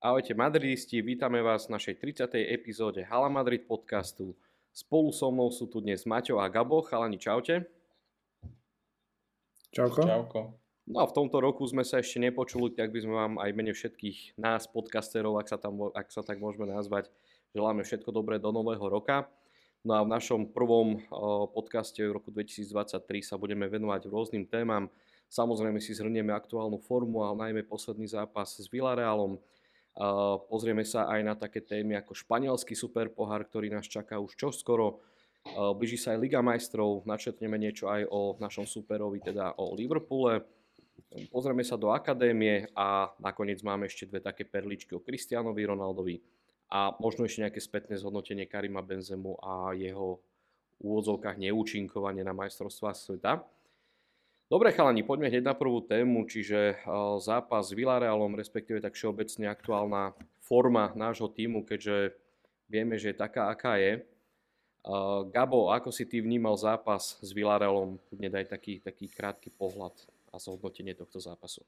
Ahojte madridisti, vítame vás v našej 30. epizóde Hala Madrid podcastu. Spolu so mnou sú tu dnes Maťo a Gabo. Chalani, čaute. Čauko. Čauko. No a v tomto roku sme sa ešte nepočuli, tak by sme vám aj mene všetkých nás, podcasterov, ak sa, tam, ak sa tak môžeme nazvať, želáme všetko dobré do nového roka. No a v našom prvom podcaste v roku 2023 sa budeme venovať rôznym témam. Samozrejme si zhrnieme aktuálnu formu, ale najmä posledný zápas s Villarealom, Pozrieme sa aj na také témy ako španielský superpohár, ktorý nás čaká už čoskoro. Blíži sa aj Liga majstrov, načetneme niečo aj o našom superovi, teda o Liverpoole. Pozrieme sa do akadémie a nakoniec máme ešte dve také perličky o Cristianovi Ronaldovi a možno ešte nejaké spätné zhodnotenie Karima Benzemu a jeho úvodzovkách neúčinkovanie na majstrovstvá sveta. Dobre chalani, poďme hneď na prvú tému, čiže zápas s Villarealom, respektíve tak všeobecne aktuálna forma nášho týmu, keďže vieme, že je taká, aká je. Gabo, ako si ty vnímal zápas s Villarealom? Kudne daj taký, taký krátky pohľad a zhodnotenie tohto zápasu.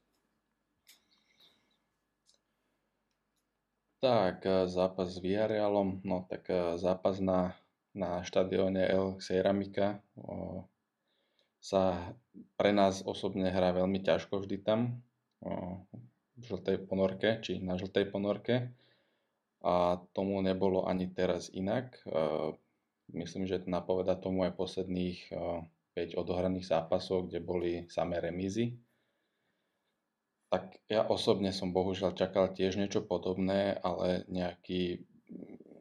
Tak, zápas s Villarealom, no tak zápas na, na štadióne El Ceramika, sa pre nás osobne hrá veľmi ťažko vždy tam v žltej ponorke, či na žltej ponorke. A tomu nebolo ani teraz inak. Myslím, že napoveda tomu aj posledných 5 odohraných zápasov, kde boli samé remízy. Tak ja osobne som bohužiaľ čakal tiež niečo podobné, ale nejaký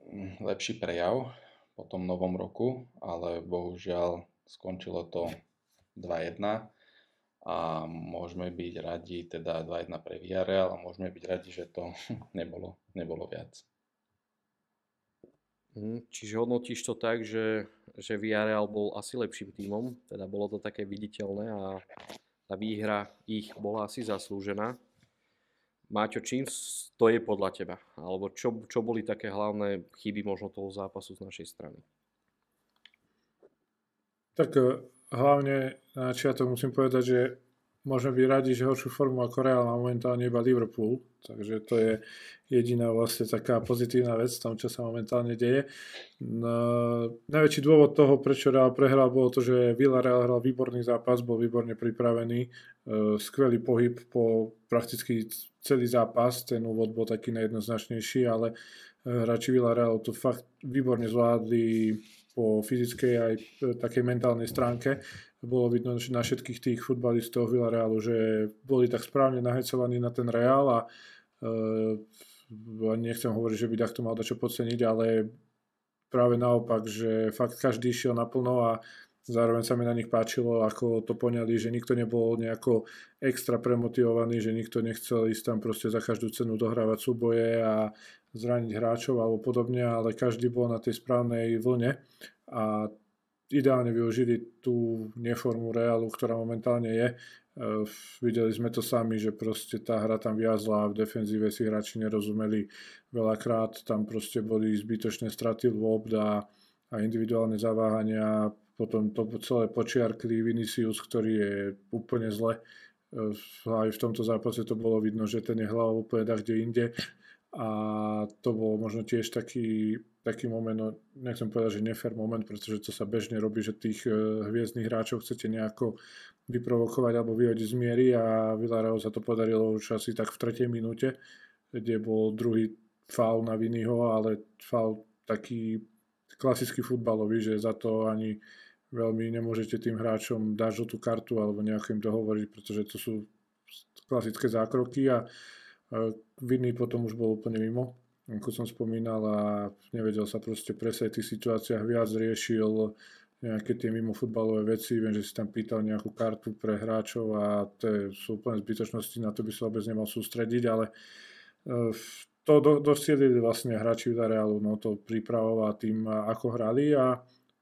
mm, lepší prejav po tom novom roku, ale bohužiaľ skončilo to 2-1 a môžeme byť radi, teda 2-1 pre Villarreal a môžeme byť radi, že to nebolo, nebolo viac. Hm, čiže hodnotíš to tak, že, že Villarreal bol asi lepším tímom, teda bolo to také viditeľné a tá výhra ich bola asi zaslúžená. Máťo, čím to je podľa teba? Alebo čo, čo boli také hlavné chyby možno toho zápasu z našej strany? Tak hlavne na začiatok musím povedať, že môžeme byť radi, že horšiu formu ako Real má momentálne iba Liverpool, takže to je jediná vlastne taká pozitívna vec v tom, čo sa momentálne deje. No, najväčší dôvod toho, prečo Real prehral, bolo to, že Villarreal hral výborný zápas, bol výborne pripravený, e, skvelý pohyb po prakticky celý zápas, ten úvod bol taký nejednoznačnejší, ale e, hráči Villarreal to fakt výborne zvládli po fyzickej aj e, takej mentálnej stránke. Bolo vidno že na všetkých tých futbalistov Villarealu, že boli tak správne nahecovaní na ten Real a e, nechcem hovoriť, že by takto mal čo podceniť, ale práve naopak, že fakt každý šiel naplno a zároveň sa mi na nich páčilo, ako to poňali, že nikto nebol nejako extra premotivovaný, že nikto nechcel ísť tam proste za každú cenu dohrávať súboje a zraniť hráčov alebo podobne, ale každý bol na tej správnej vlne a ideálne využili tú neformu Realu, ktorá momentálne je. E, videli sme to sami, že proste tá hra tam viazla, v defenzíve si hráči nerozumeli veľakrát, tam proste boli zbytočné straty lob a, a individuálne zaváhania, potom to celé počiarkli Vinicius, ktorý je úplne zle. E, aj v tomto zápase to bolo vidno, že ten je hlava úplne kde inde a to bol možno tiež taký, taký moment, no nechcem povedať, že nefér moment, pretože to sa bežne robí, že tých e, hviezdnych hráčov chcete nejako vyprovokovať alebo vyhodiť z miery a Villarreal sa to podarilo už asi tak v tretej minúte, kde bol druhý faul na Viniho, ale faul taký klasický futbalový, že za to ani veľmi nemôžete tým hráčom dať žltú kartu alebo nejakým dohovoriť, pretože to sú klasické zákroky a Vinný potom už bol úplne mimo, ako som spomínal a nevedel sa proste presať v tých situáciách, viac riešil nejaké tie mimo futbalové veci, viem, že si tam pýtal nejakú kartu pre hráčov a to sú úplne zbytočnosti, na to by sa vôbec nemal sústrediť, ale e, to do, dosielili vlastne hráči v Realu, no to pripravoval tým, ako hrali a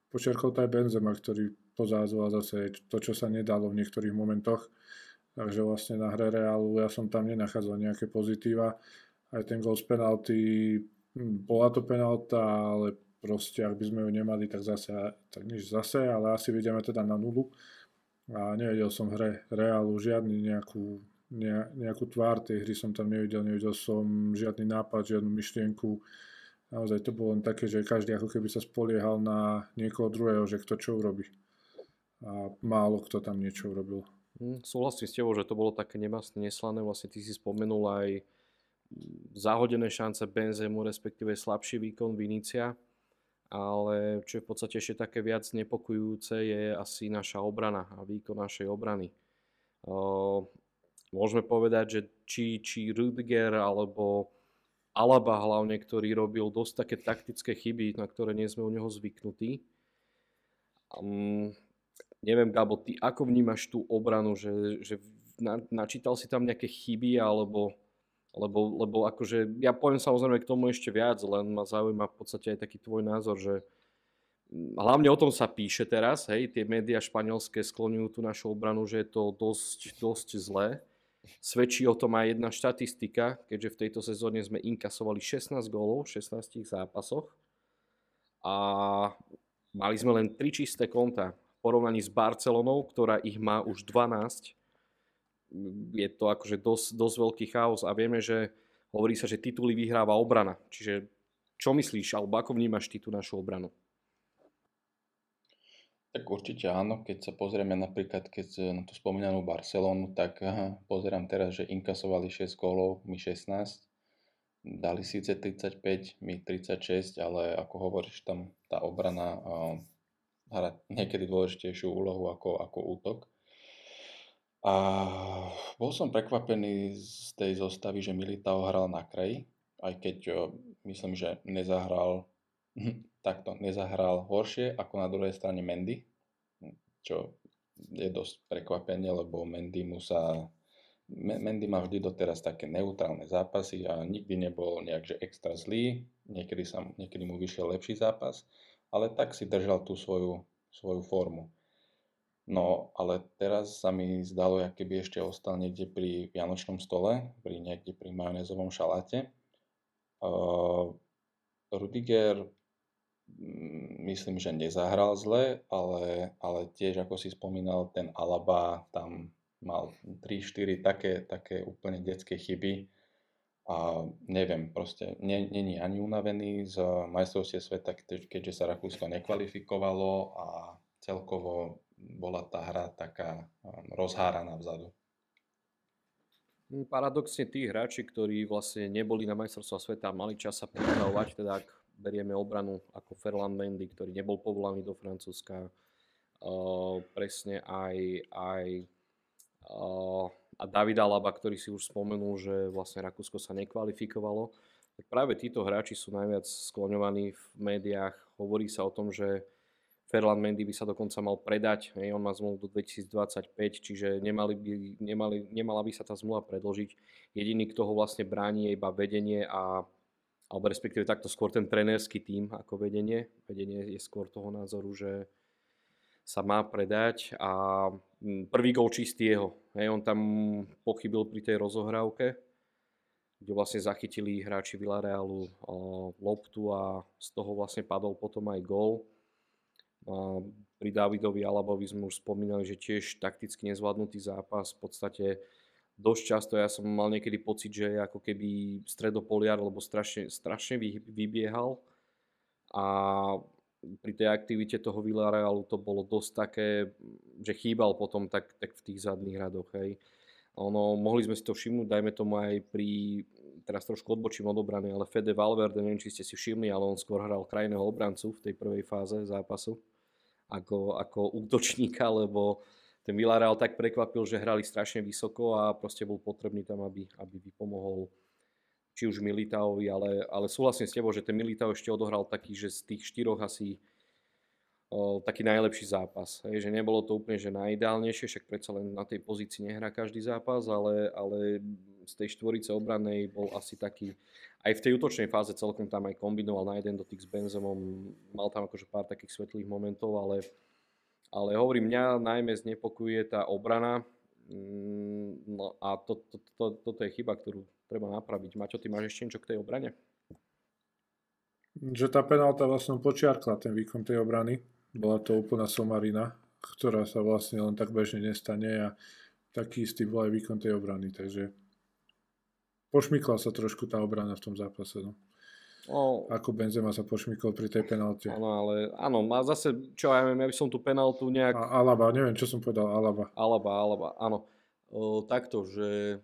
počerkol to aj Benzema, ktorý pozádzoval zase to, čo sa nedalo v niektorých momentoch Takže vlastne na hre Reálu ja som tam nenachádzal nejaké pozitíva. Aj ten gol z penalty, hm, bola to penalta, ale proste ak by sme ju nemali, tak zase, tak nič zase, ale asi vidíme teda na nulu. A nevedel som hre Reálu žiadny nejakú nejakú tvár tej hry som tam nevidel, nevidel som žiadny nápad, žiadnu myšlienku. Naozaj to bolo len také, že každý ako keby sa spoliehal na niekoho druhého, že kto čo urobí. A málo kto tam niečo urobil. Hm, súhlasím s tebou, že to bolo také nemastné, neslané. Vlastne ty si spomenul aj zahodené šance Benzemu, respektíve slabší výkon Vinícia. Ale čo je v podstate ešte také viac nepokojujúce je asi naša obrana a výkon našej obrany. Uh, môžeme povedať, že či, či Rüdiger alebo Alaba hlavne, ktorý robil dosť také taktické chyby, na ktoré nie sme u neho zvyknutí. Um, neviem, Gabo, ty ako vnímaš tú obranu, že, že na, načítal si tam nejaké chyby alebo lebo, lebo akože, ja poviem samozrejme k tomu ešte viac, len ma zaujíma v podstate aj taký tvoj názor, že mm, hlavne o tom sa píše teraz, hej, tie médiá španielské skloňujú tú našu obranu, že je to dosť, dosť zlé. Svedčí o tom aj jedna štatistika, keďže v tejto sezóne sme inkasovali 16 gólov v 16 zápasoch a mali sme len 3 čisté konta v porovnaní s Barcelonou, ktorá ich má už 12 je to akože dosť, dosť veľký chaos a vieme, že hovorí sa, že tituly vyhráva obrana. Čiže čo myslíš, alebo ako vnímaš ty tú našu obranu? Tak určite áno, keď sa pozrieme napríklad, keď na tú spomínanú Barcelonu, tak pozerám teraz, že inkasovali 6 gólov, my 16, dali síce 35, my 36, ale ako hovoríš, tam tá obrana hrá niekedy dôležitejšiu úlohu ako, ako útok. A bol som prekvapený z tej zostavy, že Militao hral na kraji, aj keď myslím, že nezahral takto, nezahral horšie ako na druhej strane Mendy, čo je dosť prekvapenie, lebo Mendy mu sa Mendy má vždy doteraz také neutrálne zápasy a nikdy nebol nejak že extra zlý, niekedy, sa, niekedy mu vyšiel lepší zápas, ale tak si držal tú svoju, svoju formu. No, ale teraz sa mi zdalo, jak keby ešte ostal niekde pri vianočnom stole, pri niekde pri majonézovom šaláte. Uh, Rudiger mm, myslím, že nezahral zle, ale, ale tiež, ako si spomínal, ten Alaba tam mal 3-4 také, také úplne detské chyby a neviem, proste není ani unavený z majstrovstie sveta, keďže sa Rakúsko nekvalifikovalo a celkovo bola tá hra taká um, rozháraná vzadu. Paradoxne tí hráči, ktorí vlastne neboli na majstrovstva sveta, mali čas sa pripravovať, teda ak berieme obranu ako Ferland Mendy, ktorý nebol povolaný do Francúzska, uh, presne aj, aj uh, a Davida Laba, ktorý si už spomenul, že vlastne Rakúsko sa nekvalifikovalo, tak práve títo hráči sú najviac skloňovaní v médiách. Hovorí sa o tom, že Ferland Mendy by sa dokonca mal predať, hej, on má zmluvu do 2025, čiže nemali by, nemali, nemala by sa tá zmluva predložiť. Jediný, kto ho vlastne bráni, je iba vedenie a alebo respektíve takto skôr ten trenerský tým ako vedenie. Vedenie je skôr toho názoru, že sa má predať a mm, prvý gol čistý jeho. Hej, on tam pochybil pri tej rozohrávke, kde vlastne zachytili hráči Villarealu loptu a z toho vlastne padol potom aj gól pri Davidovi Alabovi sme už spomínali, že tiež takticky nezvládnutý zápas. V podstate dosť často ja som mal niekedy pocit, že ako keby stredopoliar, lebo strašne, strašne vybiehal. A pri tej aktivite toho Villarealu to bolo dosť také, že chýbal potom tak, tak v tých zadných radoch. Hej. Ono, mohli sme si to všimnúť, dajme tomu aj pri, teraz trošku odbočím od obrany, ale Fede Valverde, neviem, či ste si všimli, ale on skôr hral krajného obrancu v tej prvej fáze zápasu ako, ako útočníka, lebo ten Villarreal tak prekvapil, že hrali strašne vysoko a proste bol potrebný tam, aby, aby vypomohol či už Militaovi, ale, ale súhlasím s tebou, že ten Militao ešte odohral taký, že z tých štyroch asi o, taký najlepší zápas. Hej, že nebolo to úplne že najideálnejšie, však predsa len na tej pozícii nehrá každý zápas, ale, ale z tej štvorice obranej bol asi taký aj v tej útočnej fáze celkom tam aj kombinoval na jeden dotyk s Benzemom, mal tam akože pár takých svetlých momentov, ale, ale hovorím, mňa najmä znepokojuje tá obrana mm, no a to, to, to, toto je chyba, ktorú treba napraviť. Maťo, ty máš ešte niečo k tej obrane? Že tá penálta vlastne počiarkla ten výkon tej obrany. Bola to úplná somarina, ktorá sa vlastne len tak bežne nestane a taký istý bol aj výkon tej obrany, takže pošmykla sa trošku tá obrana v tom zápase. No. No, ako Benzema sa pošmykol pri tej penalte. Áno, ale áno, má zase, čo ja viem, ja by som tú penaltu nejak... A, Alaba, neviem, čo som povedal, Alaba. Alaba, Alaba, áno. O, takto, že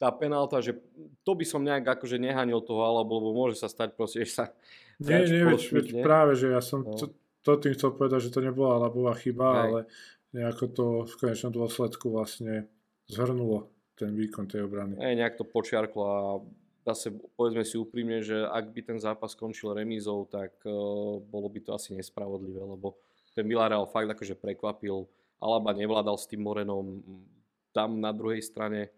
tá penálta, že to by som nejak akože nehanil toho Alaba, lebo môže sa stať proste, že sa... Nie, nie, veď, veď práve, že ja som no. to, to tým chcel povedať, že to nebola Alabová chyba, Aj. ale nejako to v konečnom dôsledku vlastne zhrnulo ten výkon tej obrany. Aj, nejak to počiarklo a zase povedzme si úprimne, že ak by ten zápas skončil remízou, tak uh, bolo by to asi nespravodlivé, lebo ten Villarreal fakt akože prekvapil. Alaba nevládal s tým Morenom. Tam na druhej strane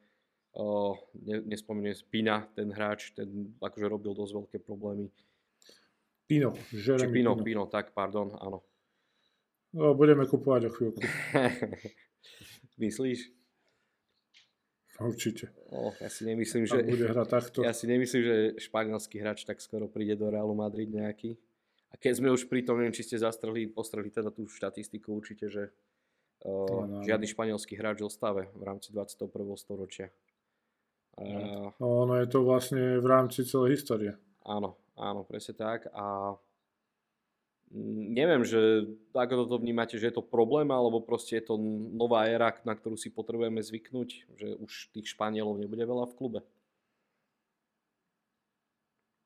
uh, ne, nespomeniem Pina, ten hráč, ten akože robil dosť veľké problémy. Pino, Jeremy Pino, Pino. Pino, tak, pardon, áno. No, budeme kupovať o chvíľku. Myslíš? Určite. Oh, ja si nemyslím, že... bude hrať takto. Ja si nemyslím, že španielský hráč tak skoro príde do Realu Madrid nejaký. A keď sme už pri tom, neviem, či ste zastreli, postreli teda tú štatistiku určite, že uh, no, no. žiadny španielský hráč zostáve v rámci 21. storočia. Uh, no, ono je to vlastne v rámci celej histórie. Áno, áno, presne tak. A neviem, že ako toto vnímate, že je to problém, alebo proste je to nová éra, na ktorú si potrebujeme zvyknúť, že už tých Španielov nebude veľa v klube?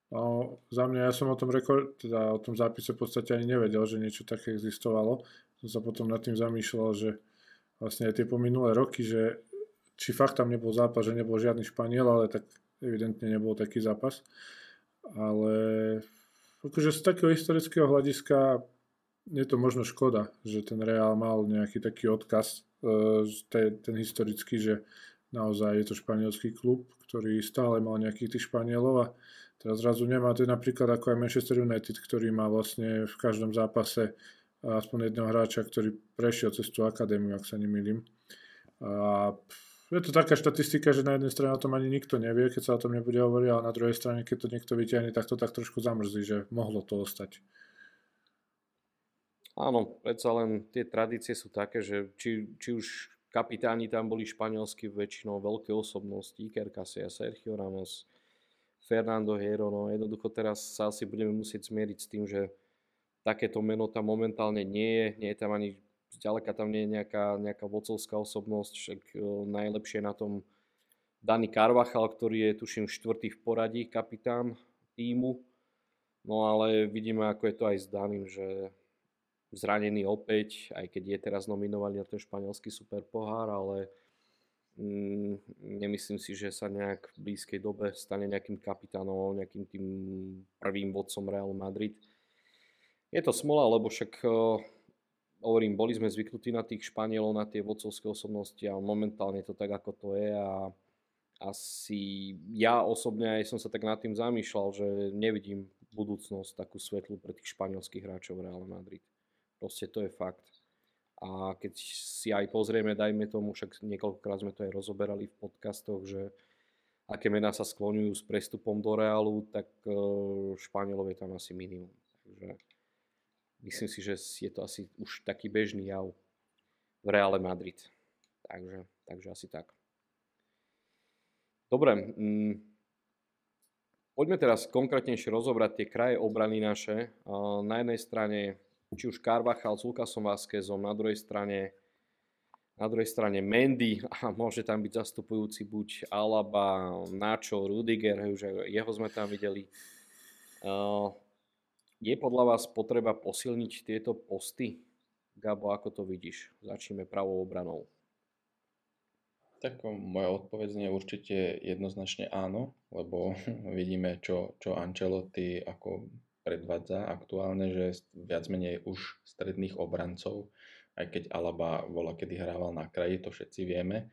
No, za mňa, ja som o tom, rekord, teda o tom zápise v podstate ani nevedel, že niečo také existovalo. Som sa potom nad tým zamýšľal, že vlastne aj tie pominulé roky, že či fakt tam nebol zápas, že nebol žiadny Španiel, ale tak evidentne nebol taký zápas. Ale akože z takého historického hľadiska je to možno škoda, že ten Real mal nejaký taký odkaz, e, ten historický, že naozaj je to španielský klub, ktorý stále mal nejakých tých Španielov a teraz zrazu nemá. To napríklad ako aj Manchester United, ktorý má vlastne v každom zápase aspoň jedného hráča, ktorý prešiel cez tú akadémiu, ak sa nemýlim. A je to taká štatistika, že na jednej strane o tom ani nikto nevie, keď sa o tom nebude hovoriť, ale na druhej strane, keď to niekto vyťahne, tak to tak trošku zamrzí, že mohlo to ostať. Áno, predsa len tie tradície sú také, že či, či už kapitáni tam boli španielskí väčšinou veľké osobnosti, Iker Casillas, Sergio Ramos, Fernando Hierro, no jednoducho teraz sa asi budeme musieť zmieriť s tým, že takéto meno tam momentálne nie je, nie je tam ani zďaleka tam nie je nejaká, nejaká vocovská osobnosť, však e, najlepšie na tom Dani Carvachal, ktorý je tuším štvrtý v poradí kapitán týmu. No ale vidíme, ako je to aj s Danim, že zranený opäť, aj keď je teraz nominovaný na ten španielský super pohár, ale mm, nemyslím si, že sa nejak v blízkej dobe stane nejakým kapitánom, nejakým tým prvým vodcom Real Madrid. Je to smola, lebo však e, hovorím, boli sme zvyknutí na tých Španielov, na tie vodcovské osobnosti a momentálne to tak, ako to je a asi ja osobne aj som sa tak nad tým zamýšľal, že nevidím budúcnosť takú svetlú pre tých španielských hráčov Real Madrid. Proste to je fakt. A keď si aj pozrieme, dajme tomu, však niekoľkokrát sme to aj rozoberali v podcastoch, že aké mená sa skloňujú s prestupom do Realu, tak eh, Španielov je tam asi minimum. Takže myslím si, že je to asi už taký bežný jav v Reále Madrid. Takže, takže asi tak. Dobre, mm, poďme teraz konkrétnejšie rozobrať tie kraje obrany naše. Na jednej strane či už Carvachal s Lukasom Vázquezom, na druhej strane na druhej strane Mendy a môže tam byť zastupujúci buď Alaba, Nacho, Rudiger, už jeho sme tam videli. Je podľa vás potreba posilniť tieto posty? Gabo, ako to vidíš? Začneme pravou obranou. Tak moja odpoveď je určite jednoznačne áno, lebo vidíme, čo, čo Ancelotti ako predvádza aktuálne, že viac menej už stredných obrancov, aj keď Alaba bola kedy hrával na kraji, to všetci vieme,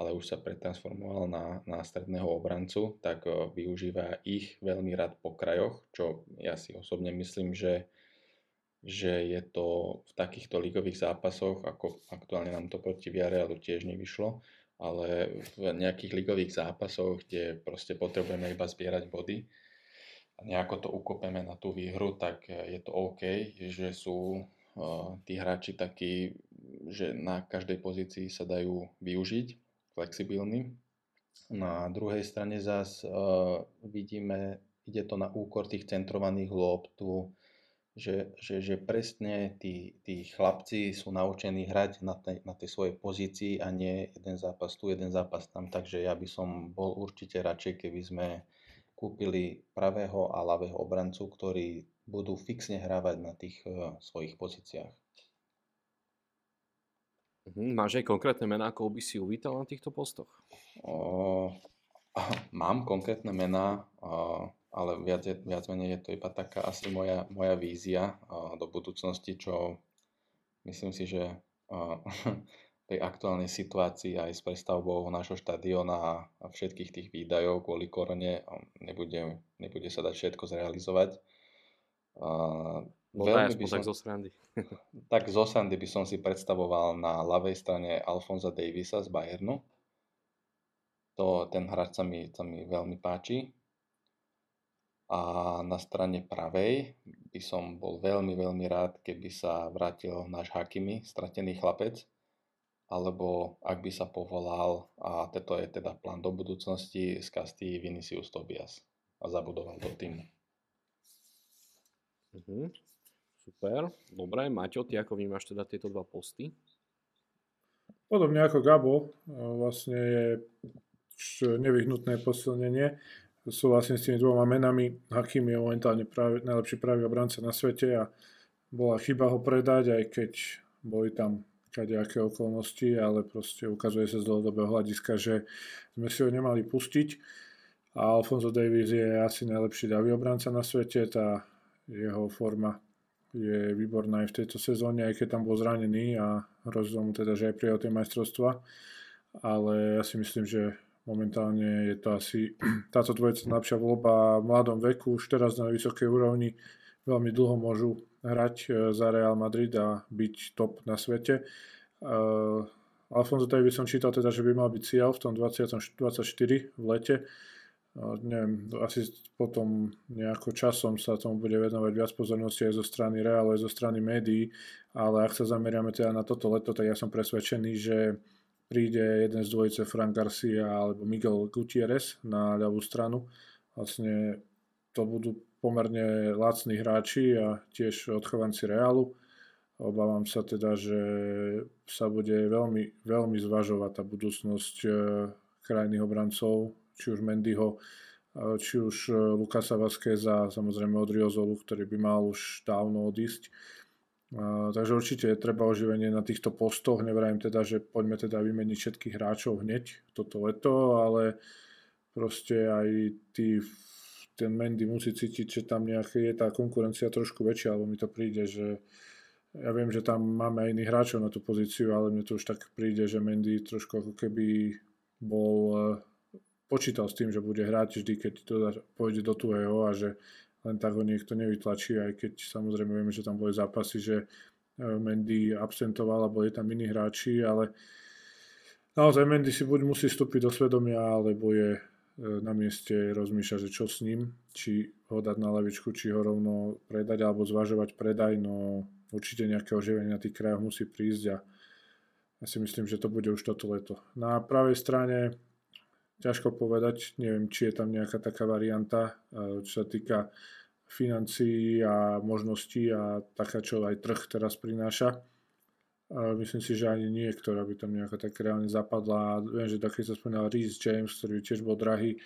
ale už sa pretransformoval na, na stredného obrancu, tak využíva ich veľmi rád po krajoch, čo ja si osobne myslím, že, že je to v takýchto ligových zápasoch, ako aktuálne nám to proti Viarealu tiež nevyšlo, ale v nejakých ligových zápasoch, kde proste potrebujeme iba zbierať body a nejako to ukopeme na tú výhru, tak je to OK, že sú uh, tí hráči takí že na každej pozícii sa dajú využiť, flexibilní. Na druhej strane zás uh, vidíme, ide to na úkor tých centrovaných lôb, tu že, že, že presne tí, tí chlapci sú naučení hrať na tej, na tej svojej pozícii a nie jeden zápas tu, jeden zápas tam. Takže ja by som bol určite radšej, keby sme kúpili pravého a ľavého obrancu, ktorí budú fixne hrávať na tých uh, svojich pozíciách. Mhm, máš aj konkrétne mená, ako by si uvítal na týchto postoch? Uh, mám konkrétne mená. Uh, ale viac, viac menej je to iba taká asi moja, moja vízia do budúcnosti, čo myslím si, že v tej aktuálnej situácii aj s prestavbou nášho štadiona a všetkých tých výdajov kvôli korone nebude, nebude sa dať všetko zrealizovať. Bol veľmi by som, tak zo srandy. tak zo srandy by som si predstavoval na ľavej strane Alfonza Davisa z Bayernu. To, ten hráč sa mi, sa mi veľmi páči a na strane pravej by som bol veľmi, veľmi rád, keby sa vrátil náš Hakimi, stratený chlapec, alebo ak by sa povolal, a toto je teda plán do budúcnosti, z Castilla Vinicius Tobias a zabudoval do týmu. Mhm. Super, dobre. Maťo, ty ako vnímaš teda tieto dva posty? Podobne ako Gabo, vlastne je nevyhnutné posilnenie súhlasím s tými dvoma menami. Hakim je momentálne práve, najlepší pravý obranca na svete a bola chyba ho predať, aj keď boli tam kadejaké okolnosti, ale proste ukazuje sa z dlhodobého hľadiska, že sme si ho nemali pustiť. A Alfonso Davis je asi najlepší davý obranca na svete, tá jeho forma je výborná aj v tejto sezóne, aj keď tam bol zranený a hrozilo mu teda, že aj prijal tie majstrovstva. Ale ja si myslím, že Momentálne je to asi táto dvojica najlepšia voľba v mladom veku, už teraz na vysokej úrovni veľmi dlho môžu hrať e, za Real Madrid a byť top na svete. Uh, Alfonso Davis som čítal teda, že by mal byť cieľ v tom 2024 v lete. Neviem, asi potom nejako časom sa tomu bude venovať viac pozornosti aj zo strany Real, aj zo strany médií, ale ak sa zameriame teda na toto leto, tak ja som presvedčený, že príde jeden z dvojice Frank Garcia alebo Miguel Gutierrez na ľavú stranu. Vlastne to budú pomerne lacní hráči a tiež odchovanci Realu. Obávam sa teda, že sa bude veľmi, veľmi zvažovať tá budúcnosť e, krajných obrancov, či už Mendyho, e, či už e, Lukasa Vazqueza, samozrejme Odriozolu, ktorý by mal už dávno odísť takže určite je treba oživenie na týchto postoch. Nevrajím teda, že poďme teda vymeniť všetkých hráčov hneď toto leto, ale proste aj tí, ten Mendy musí cítiť, že tam nejaké je tá konkurencia trošku väčšia, alebo mi to príde, že ja viem, že tam máme aj iných hráčov na tú pozíciu, ale mne to už tak príde, že Mendy trošku ako keby bol počítal s tým, že bude hrať vždy, keď to pôjde do tuhého a že len tak ho niekto nevytlačí, aj keď samozrejme vieme, že tam boli zápasy, že e, Mendy absentoval a boli tam iní hráči, ale naozaj Mendy si buď musí vstúpiť do svedomia, alebo je e, na mieste rozmýšľať, že čo s ním, či ho dať na lavičku, či ho rovno predať, alebo zvažovať predaj, no určite nejaké oživenie na tých krajoch musí prísť a ja si myslím, že to bude už toto leto. Na pravej strane ťažko povedať, neviem, či je tam nejaká taká varianta, e, čo sa týka financií a možností a taká, čo aj trh teraz prináša. Myslím si, že ani nie, ktorá by tam nejaká tak reálne zapadla. Viem, že taký sa spomínal Reese James, ktorý tiež bol drahý.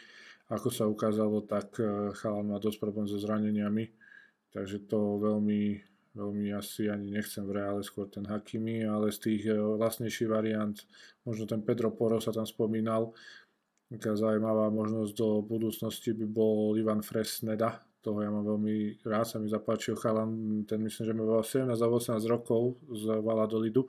Ako sa ukázalo, tak e, chalan má dosť problém so zraneniami. Takže to veľmi, veľmi asi ani nechcem v reále, skôr ten Hakimi, ale z tých e, vlastnejších variant, možno ten Pedro Poro sa tam spomínal, Taká zaujímavá možnosť do budúcnosti by bol Ivan Fresneda, toho ja mám veľmi rád, sa mi zapáčil chalan, ten myslím, že má 17 a 18 rokov z Valladolidu,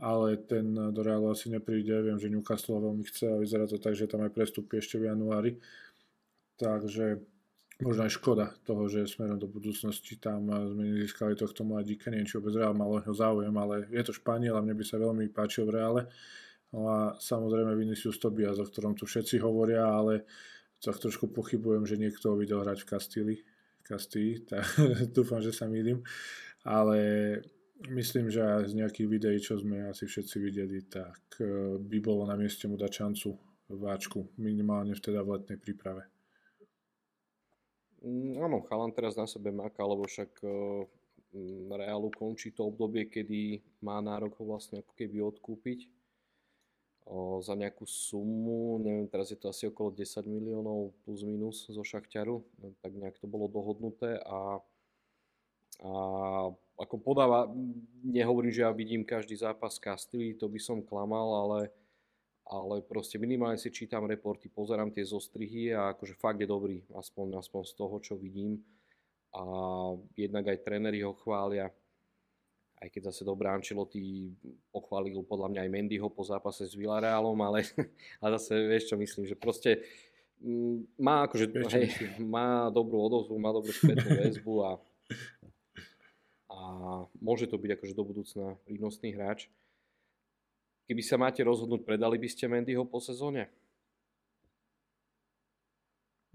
ale ten do Realu asi nepríde, viem, že Newcastle veľmi chce a vyzerá to tak, že tam aj prestupí ešte v januári. Takže možno aj škoda toho, že smerom do budúcnosti tam sme nezískali tohto mladíka, neviem, či vôbec Real mal o záujem, ale je to Španiel a mne by sa veľmi páčil v Reále No a samozrejme Vinicius Tobias, o ktorom tu všetci hovoria, ale tak trošku pochybujem, že niekto ho videl hrať v Kastíli. Kastíli, tak dúfam, že sa mýlim. Ale myslím, že z nejakých videí, čo sme asi všetci videli, tak e, by bolo na mieste mu dať šancu v Ačku, minimálne teda v letnej príprave. Mm, áno, Chalan teraz na sebe máka, lebo však uh, Realu končí to obdobie, kedy má nárok ho vlastne ako keby odkúpiť za nejakú sumu, neviem, teraz je to asi okolo 10 miliónov plus minus zo Šachťaru, tak nejak to bolo dohodnuté a, a ako podáva, nehovorím, že ja vidím každý zápas Kastily, to by som klamal, ale, ale proste minimálne si čítam reporty, pozerám tie zostrihy a akože fakt je dobrý, aspoň, aspoň z toho, čo vidím. A jednak aj tréneri ho chvália, aj keď zase dobré Ancelotti pochválil podľa mňa aj Mendyho po zápase s Villarealom, ale, ale zase vieš čo myslím, že proste mm, má, akože, hej, má dobrú odozvu, má dobrú spätnú väzbu a a môže to byť akože do budúcna prínosný hráč. Keby sa máte rozhodnúť, predali by ste Mendyho po sezóne?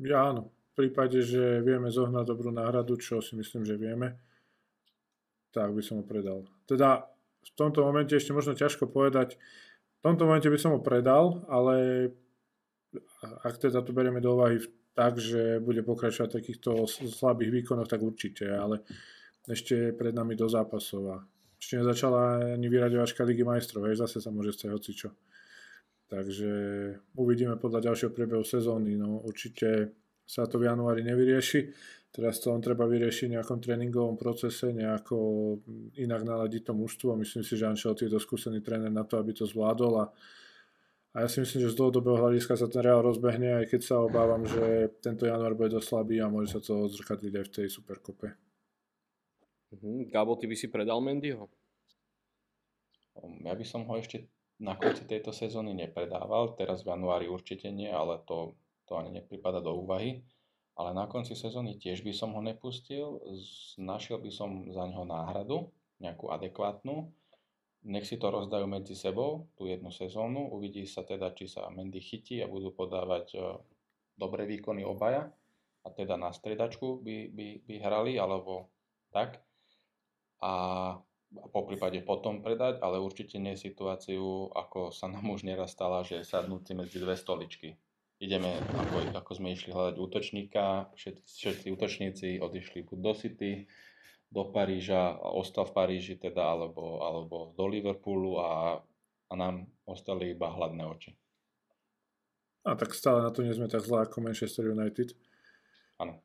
Ja áno. V prípade, že vieme zohnať dobrú náhradu, čo si myslím, že vieme, tak by som ho predal. Teda v tomto momente ešte možno ťažko povedať, v tomto momente by som ho predal, ale ak teda to berieme do úvahy tak, že bude pokračovať v takýchto slabých výkonoch, tak určite, ale ešte pred nami do zápasov a ešte nezačala ani vyraďovačka Ligy majstrov, hej, zase sa môže stať hocičo. Takže uvidíme podľa ďalšieho priebehu sezóny. No, určite sa to v januári nevyrieši. Teraz to len treba vyriešiť v nejakom tréningovom procese, nejako inak naladiť to mužstvo. Myslím si, že Ancelotti je to skúsený tréner na to, aby to zvládol a, a ja si myslím, že z dlhodobého hľadiska sa ten Real rozbehne, aj keď sa obávam, že tento január bude dosť slabý a môže sa to odzrkadliť aj v tej Superkope. Uh-huh. Gabo, ty by si predal Mendyho? Um, ja by som ho ešte na konci tejto sezóny nepredával, teraz v januári určite nie, ale to, to ani nepripada do úvahy. Ale na konci sezóny tiež by som ho nepustil, našiel by som za neho náhradu, nejakú adekvátnu. Nech si to rozdajú medzi sebou, tú jednu sezónu. Uvidí sa teda, či sa Mendy chytí a budú podávať e, dobré výkony obaja. A teda na stredačku by, by, by hrali, alebo tak a po prípade potom predať, ale určite nie situáciu, ako sa nám už neraz stala, že sadnúci medzi dve stoličky. Ideme, ako, ako sme išli hľadať útočníka, všetci, všetci útočníci odišli buď do City, do Paríža, ostal v Paríži teda, alebo, alebo do Liverpoolu a, a nám ostali iba hladné oči. A tak stále na to nie sme tak zlá ako Manchester United. Áno.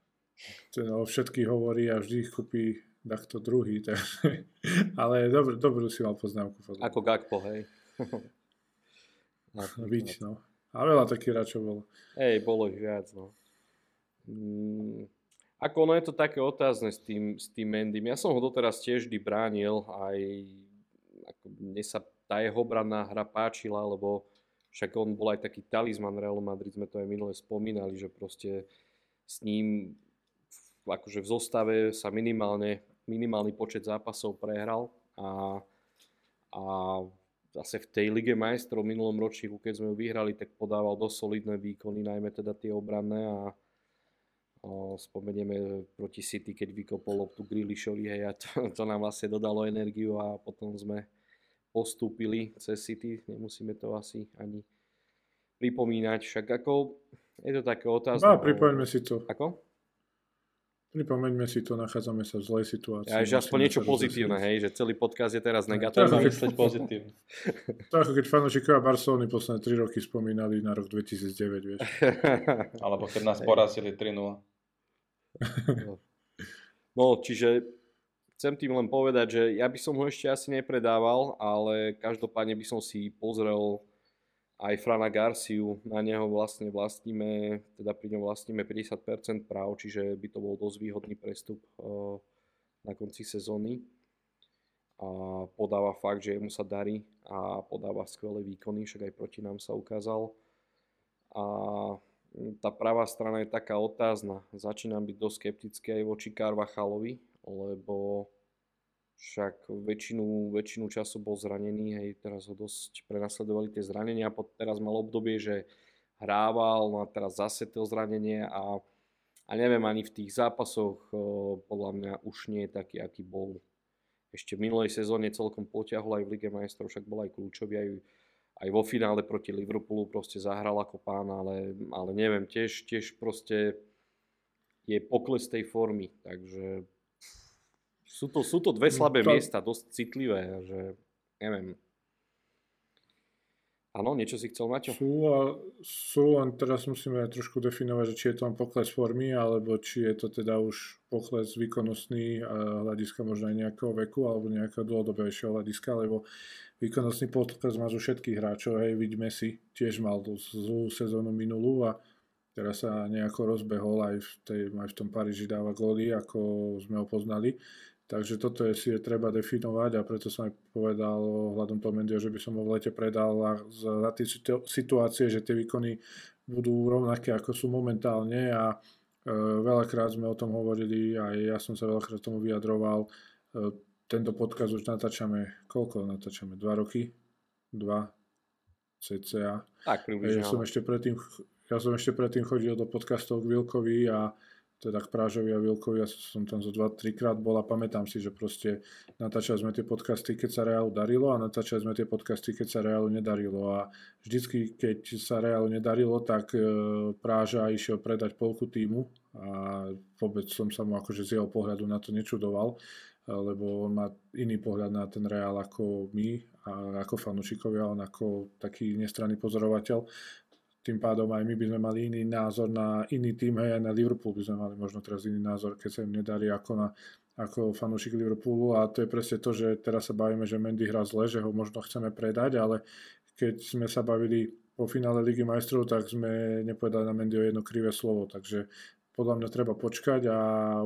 Ten o všetkých hovorí a vždy ich kúpi takto druhý, takže, ale dobrú, dobrú si mal poznámku. Ako Gakpo, hej. Byť, no. A veľa takých hráčov bolo. Hej, bolo ich viac, no. Mm, ako ono je to také otázne s tým, s tým Mendym. Ja som ho doteraz tiež vždy bránil, aj ako mne sa tá jeho obranná hra páčila, lebo však on bol aj taký talizman Real Madrid, sme to aj minule spomínali, že proste s ním akože v zostave sa minimálne minimálny počet zápasov prehral a, a zase v tej Lige majstrov minulom ročníku, keď sme ju vyhrali, tak podával dosť solidné výkony, najmä teda tie obranné a o, spomenieme proti City, keď vykopol loptu Grealishovi, hej, a to, to nám vlastne dodalo energiu a potom sme postúpili cez City, nemusíme to asi ani pripomínať, však ako je to také otázne. No, pripomeňme si to. Ako? Pripomeňme si to, nachádzame sa v zlej situácii. Ja, že aspoň niečo pozitívne, hej, že celý podcast je teraz negatívny. To keď pozitívne. To ako keď fanúšikovia Barcelony posledné 3 roky spomínali na rok 2009, vieš. Alebo keď nás porazili 3-0. No, čiže chcem tým len povedať, že ja by som ho ešte asi nepredával, ale každopádne by som si pozrel aj Frana Garciu, na neho vlastne vlastníme, teda pri ňom vlastníme 50% práv, čiže by to bol dosť výhodný prestup eh, na konci sezóny. A podáva fakt, že mu sa darí a podáva skvelé výkony, však aj proti nám sa ukázal. A tá pravá strana je taká otázna. Začínam byť dosť skeptický aj voči Carvachalovi, lebo však väčšinu, väčšinu času bol zranený, hej, teraz ho dosť prenasledovali tie zranenia, teraz mal obdobie, že hrával, no a teraz zase to zranenie a, a neviem, ani v tých zápasoch podľa mňa už nie je taký, aký bol. Ešte v minulej sezóne celkom potiahol aj v Lige majstrov, však bol aj kľúčový aj, aj vo finále proti Liverpoolu proste zahral ako pán, ale, ale neviem, tiež, tiež proste je pokles tej formy, takže sú to, sú to dve hm, slabé to... miesta, dosť citlivé, že neviem. Áno, niečo si chcel, Maťo? Sú, a, sú, len teraz musíme trošku definovať, že či je to len pokles formy, alebo či je to teda už pokles výkonnostný a hľadiska možno aj nejakého veku, alebo nejakého dlhodobejšieho hľadiska, lebo výkonnostný pokles má zo všetkých hráčov, hej, vidíme si, tiež mal tú zlú sezónu minulú a teraz sa nejako rozbehol aj v, tej, aj v tom Paríži dáva góly, ako sme ho poznali. Takže toto je, si je treba definovať a preto som aj povedal hľadom toho Mendia, že by som ho v lete predal a za tie situácie, že tie výkony budú rovnaké ako sú momentálne a e, veľakrát sme o tom hovorili a ja som sa veľakrát tomu vyjadroval. E, tento podcast už natáčame, koľko natáčame? Dva roky? Dva? CCA. Tak, približne. Ja som ešte predtým, ja som ešte predtým chodil do podcastov k Vilkovi a teda k Prážovi a Vilkovi, ja som tam zo 2-3 krát bol a pamätám si, že proste natáčali sme tie podcasty, keď sa Reálu darilo a natáčali sme tie podcasty, keď sa Reálu nedarilo. A vždycky, keď sa Reálu nedarilo, tak e, Práža išiel predať polku týmu a vôbec som sa mu akože z jeho pohľadu na to nečudoval, e, lebo on má iný pohľad na ten Reál ako my a ako fanúšikovia, on ako taký nestranný pozorovateľ tým pádom aj my by sme mali iný názor na iný tým, hej, aj na Liverpool by sme mali možno teraz iný názor, keď sa im nedarí ako na ako fanúšik Liverpoolu. A to je presne to, že teraz sa bavíme, že Mendy hrá zle, že ho možno chceme predať, ale keď sme sa bavili po finále Ligy majstrov, tak sme nepovedali na Mendyho jedno krivé slovo, takže podľa mňa treba počkať a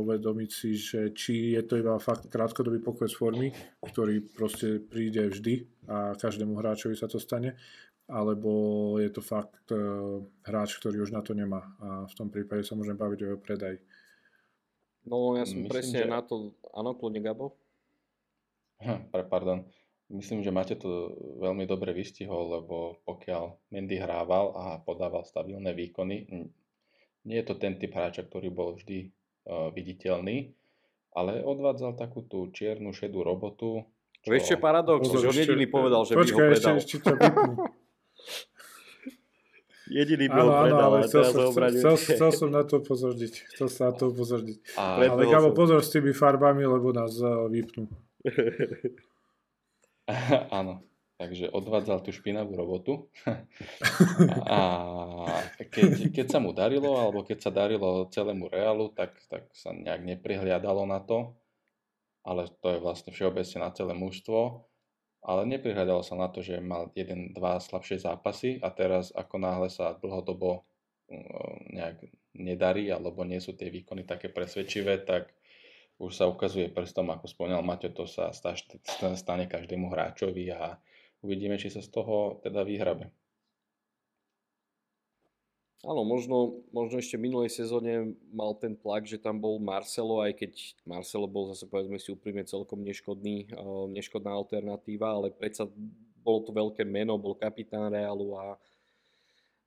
uvedomiť si, že či je to iba fakt krátkodobý pokles formy, ktorý proste príde vždy a každému hráčovi sa to stane, alebo je to fakt uh, hráč, ktorý už na to nemá a v tom prípade sa môžem baviť o jeho predaj. No ja som Myslím, presne že... na to, áno, kľudne Gabo? Hm, pardon. Myslím, že máte to veľmi dobre vystihol, lebo pokiaľ Mendy hrával a podával stabilné výkony, nie je to ten typ hráča, ktorý bol vždy uh, viditeľný, ale odvádzal takú tú čiernu, šedú robotu. Čo... Vieš, čo paradox, že on jediný povedal, že Počkaj, by ho predal. Ešte, ešte Jediný bol áno, áno, ale chcel, som, chcel, chcel, som na to upozorniť. Chcel sa na to upozorniť. ale Gabo, pozor s tými farbami, lebo nás uh, vypnú. áno. Takže odvádzal tú špinavú robotu. a keď, keď sa mu darilo, alebo keď sa darilo celému Realu, tak, tak sa nejak neprihliadalo na to. Ale to je vlastne všeobecne na celé mužstvo ale neprihľadalo sa na to, že mal jeden, dva slabšie zápasy a teraz ako náhle sa dlhodobo mm, nejak nedarí alebo nie sú tie výkony také presvedčivé, tak už sa ukazuje prstom, ako spomínal Maťo, to sa stane každému hráčovi a uvidíme, či sa z toho teda vyhrabe. Áno, možno, možno ešte v minulej sezóne mal ten tlak, že tam bol Marcelo, aj keď Marcelo bol zase povedzme si úprimne celkom neškodný, uh, neškodná alternatíva, ale predsa bolo to veľké meno, bol kapitán Realu a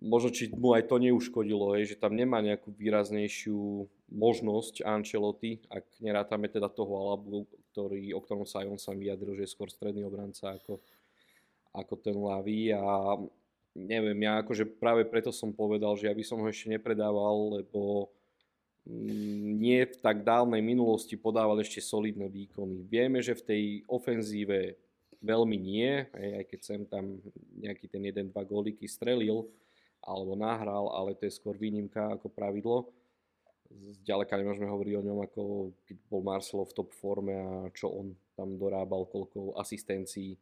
možno či mu aj to neuškodilo, hej, že tam nemá nejakú výraznejšiu možnosť Ancelotti, ak nerátame teda toho Alabu, ktorý, o ktorom sa aj on sám vyjadril, že je skôr stredný obranca ako, ako ten Lavy a neviem, ja akože práve preto som povedal, že ja by som ho ešte nepredával, lebo mm, nie v tak dávnej minulosti podával ešte solidné výkony. Vieme, že v tej ofenzíve veľmi nie, aj keď sem tam nejaký ten jeden, dva góliky strelil alebo nahral, ale to je skôr výnimka ako pravidlo. Zďaleka nemôžeme hovoriť o ňom, ako keď bol Marcelo v top forme a čo on tam dorábal, koľko asistencií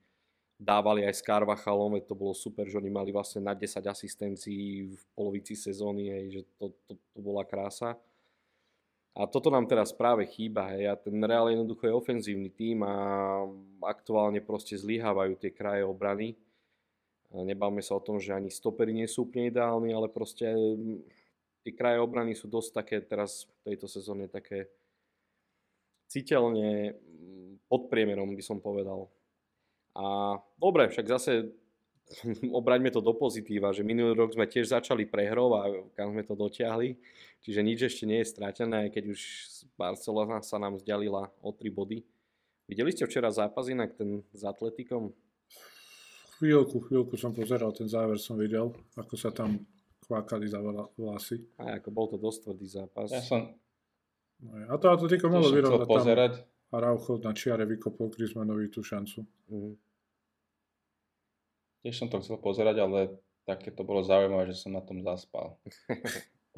dávali aj s Carvachalom, to bolo super, že oni mali vlastne na 10 asistencií v polovici sezóny, hej, že to, to, to bola krása. A toto nám teraz práve chýba, hej, a ten Real jednoducho je ofenzívny tým a aktuálne proste zlyhávajú tie kraje obrany. Nebáme sa o tom, že ani stopery nie sú úplne ideálni, ale proste mm, tie kraje obrany sú dosť také teraz v tejto sezóne také citeľne mm, pod priemerom by som povedal. A dobre, však zase obraňme to do pozitíva, že minulý rok sme tiež začali prehrou a kam sme to dotiahli, čiže nič ešte nie je stratené, keď už Barcelona sa nám vzdialila o 3 body Videli ste včera zápas inak ten s Atletikom? Chvíľku, chvíľku som pozeral, ten záver som videl, ako sa tam kvákali za vlasy. A ako bol to dosť tvrdý zápas. Ja som No, A to Atletico mohlo vyrovnať tam. pozerať. A Raucho na čiare vykopol Griezmannovi tú šancu. Mhm. Tiež som to chcel pozerať, ale také to bolo zaujímavé, že som na tom zaspal.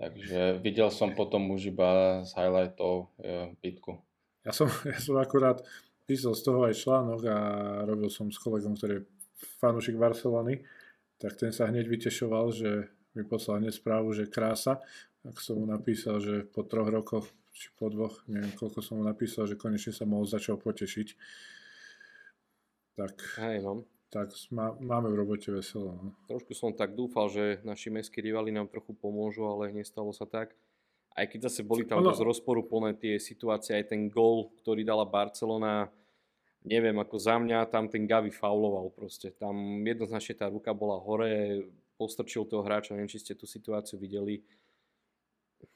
Takže videl som potom už iba z highlightov e, bitku. Ja som, ja som akurát písal z toho aj článok a robil som s kolegom, ktorý je fanúšik Barcelony, tak ten sa hneď vytešoval, že mi poslal hneď správu, že krása. Tak som mu napísal, že po troch rokoch, či po dvoch, neviem koľko som mu napísal, že konečne sa mohol začal potešiť. Tak, Hej, no. Tak má, máme v robote veselo. No. Trošku som tak dúfal, že naši mestskí rivali nám trochu pomôžu, ale nestalo sa tak. Aj keď zase boli tam Ono- dosť rozporuplné tie situácie, aj ten gól, ktorý dala Barcelona, neviem, ako za mňa tam ten Gavi fauloval proste. Tam jednoznačne tá ruka bola hore, postrčil toho hráča, neviem, či ste tú situáciu videli.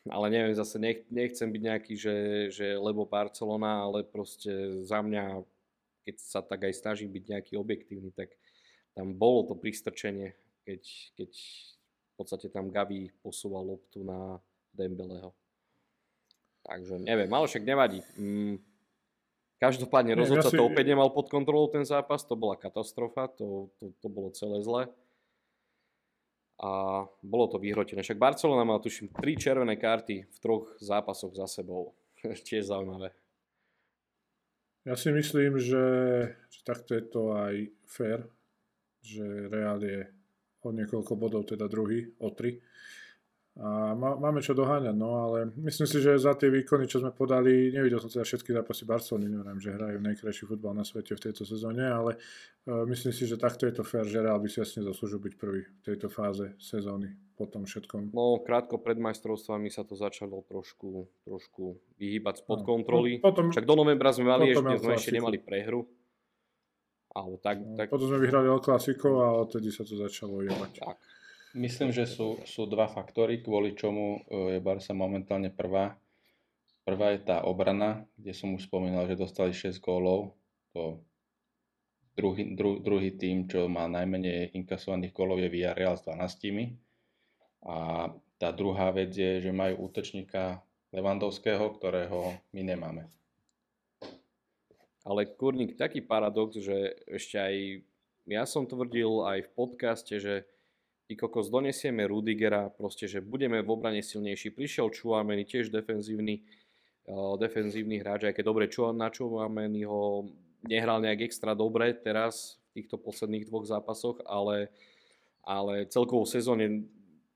Ale neviem, zase nech, nechcem byť nejaký, že, že lebo Barcelona, ale proste za mňa, keď sa tak aj snažím byť nejaký objektívny, tak tam bolo to pristrčenie, keď, keď v podstate tam Gavi posúval loptu na Dembeleho. Takže neviem, ale však nevadí. Mm. Každopádne rozhodca ja si- to opäť nemal pod kontrolou ten zápas, to bola katastrofa, to, to, to bolo celé zle. A bolo to vyhrotené. Však Barcelona mal tuším tri červené karty v troch zápasoch za sebou. Tiež zaujímavé. Ja si myslím, že, že takto je to aj fair, že Real je o niekoľko bodov, teda druhý, o tri. A má, máme čo doháňať, no ale myslím si, že za tie výkony, čo sme podali, nevidel som teda všetky zápasy Barcelony, neviem, že hrajú najkrajší futbal na svete v tejto sezóne, ale uh, myslím si, že takto je to fair, že Real by si jasne zaslúžil byť prvý v tejto fáze sezóny po tom všetkom. No krátko pred majstrovstvami sa to začalo trošku, trošku vyhýbať spod No, kontroly. po- potom- Však do novembra sme mali ešte, sme ešte nemali prehru. Alebo tak, No, tak, Potom sme vyhrali El Clasico a odtedy sa to začalo jebať. tak. Myslím, že sú, sú dva faktory, kvôli čomu e, je Barca momentálne prvá. Prvá je tá obrana, kde som už spomínal, že dostali 6 gólov. To druhý, dru, druhý tým, čo má najmenej inkasovaných gólov je Villarreal s 12. A tá druhá vec je, že majú útočníka Levandovského, ktorého my nemáme. Ale kurník, taký paradox, že ešte aj ja som tvrdil aj v podcaste, že ty kokos donesieme Rudigera, proste, že budeme v obrane silnejší. Prišiel Čuameni, tiež defenzívny, uh, defenzívny hráč, aj keď dobre Ču- na Čuameni ho nehral nejak extra dobre teraz v týchto posledných dvoch zápasoch, ale, ale celkovo sezóne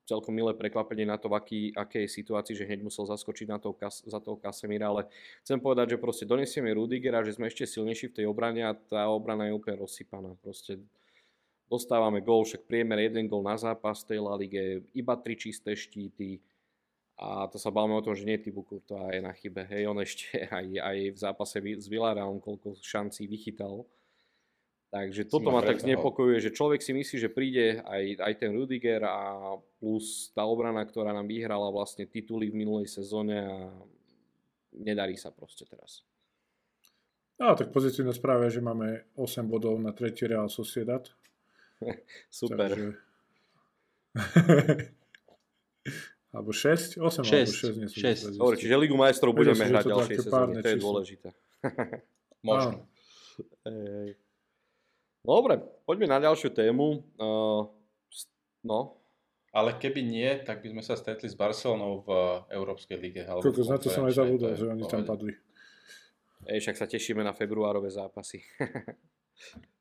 celkom milé prekvapenie na to, v aký, akej situácii, že hneď musel zaskočiť na toho, za toho Kasemira, ale chcem povedať, že proste donesieme Rudigera, že sme ešte silnejší v tej obrane a tá obrana je úplne rozsypaná. Proste dostávame gól, však priemer jeden gól na zápas tej La Lige, iba tri čisté štíty a to sa bavíme o tom, že nie Thibaut Courtois je na chybe. Hej, on ešte aj, aj v zápase vi- s Villarrealom koľko šancí vychytal. Takže toto ma tak znepokojuje, že človek si myslí, že príde aj, aj ten Rudiger a plus tá obrana, ktorá nám vyhrala vlastne tituly v minulej sezóne a nedarí sa proste teraz. No, tak pozitívna správa je, že máme 8 bodov na tretí Real Sociedad. Super. Takže... alebo 6? 8 alebo Šesť, 6, nie som šesť. si Dobre, čiže Ligu majstrov budeme hrať to ďalšie sezóny, to je dôležité. Možno. Ej. Dobre, poďme na ďalšiu tému. Uh, no, Ale keby nie, tak by sme sa stretli s Barcelonou v Európskej lige. Alebo Koľko, na to som aj zabudol, že oni tam padli. ej, však sa tešíme na februárové zápasy.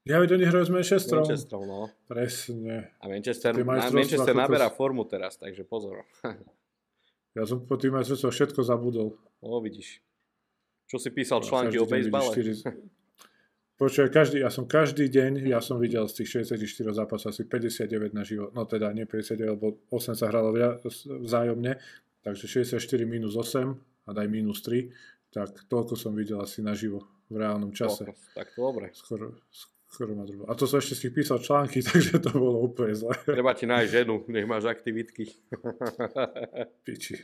Ja veď oni hrajú s Manchesterom. Manchester, no. Presne. A Manchester, a Manchester kokos. naberá formu teraz, takže pozor. Ja som po tým majstrovstvách všetko zabudol. No, vidíš. Čo si písal články o bejsbale? štyri- Počuj, každý, ja som každý deň, ja som videl z tých 64 zápasov asi 59 na živo, no teda nie 59, lebo 8 sa hralo vzájomne, takže 64 minus 8 a daj minus 3, tak toľko som videl asi naživo v reálnom čase. Kokos, Tak to dobre. Skoro, skoro ma. A to som ešte tých písal články, takže to bolo úplne zle. Treba ti nájsť ženu, nech máš aktivitky. Piči.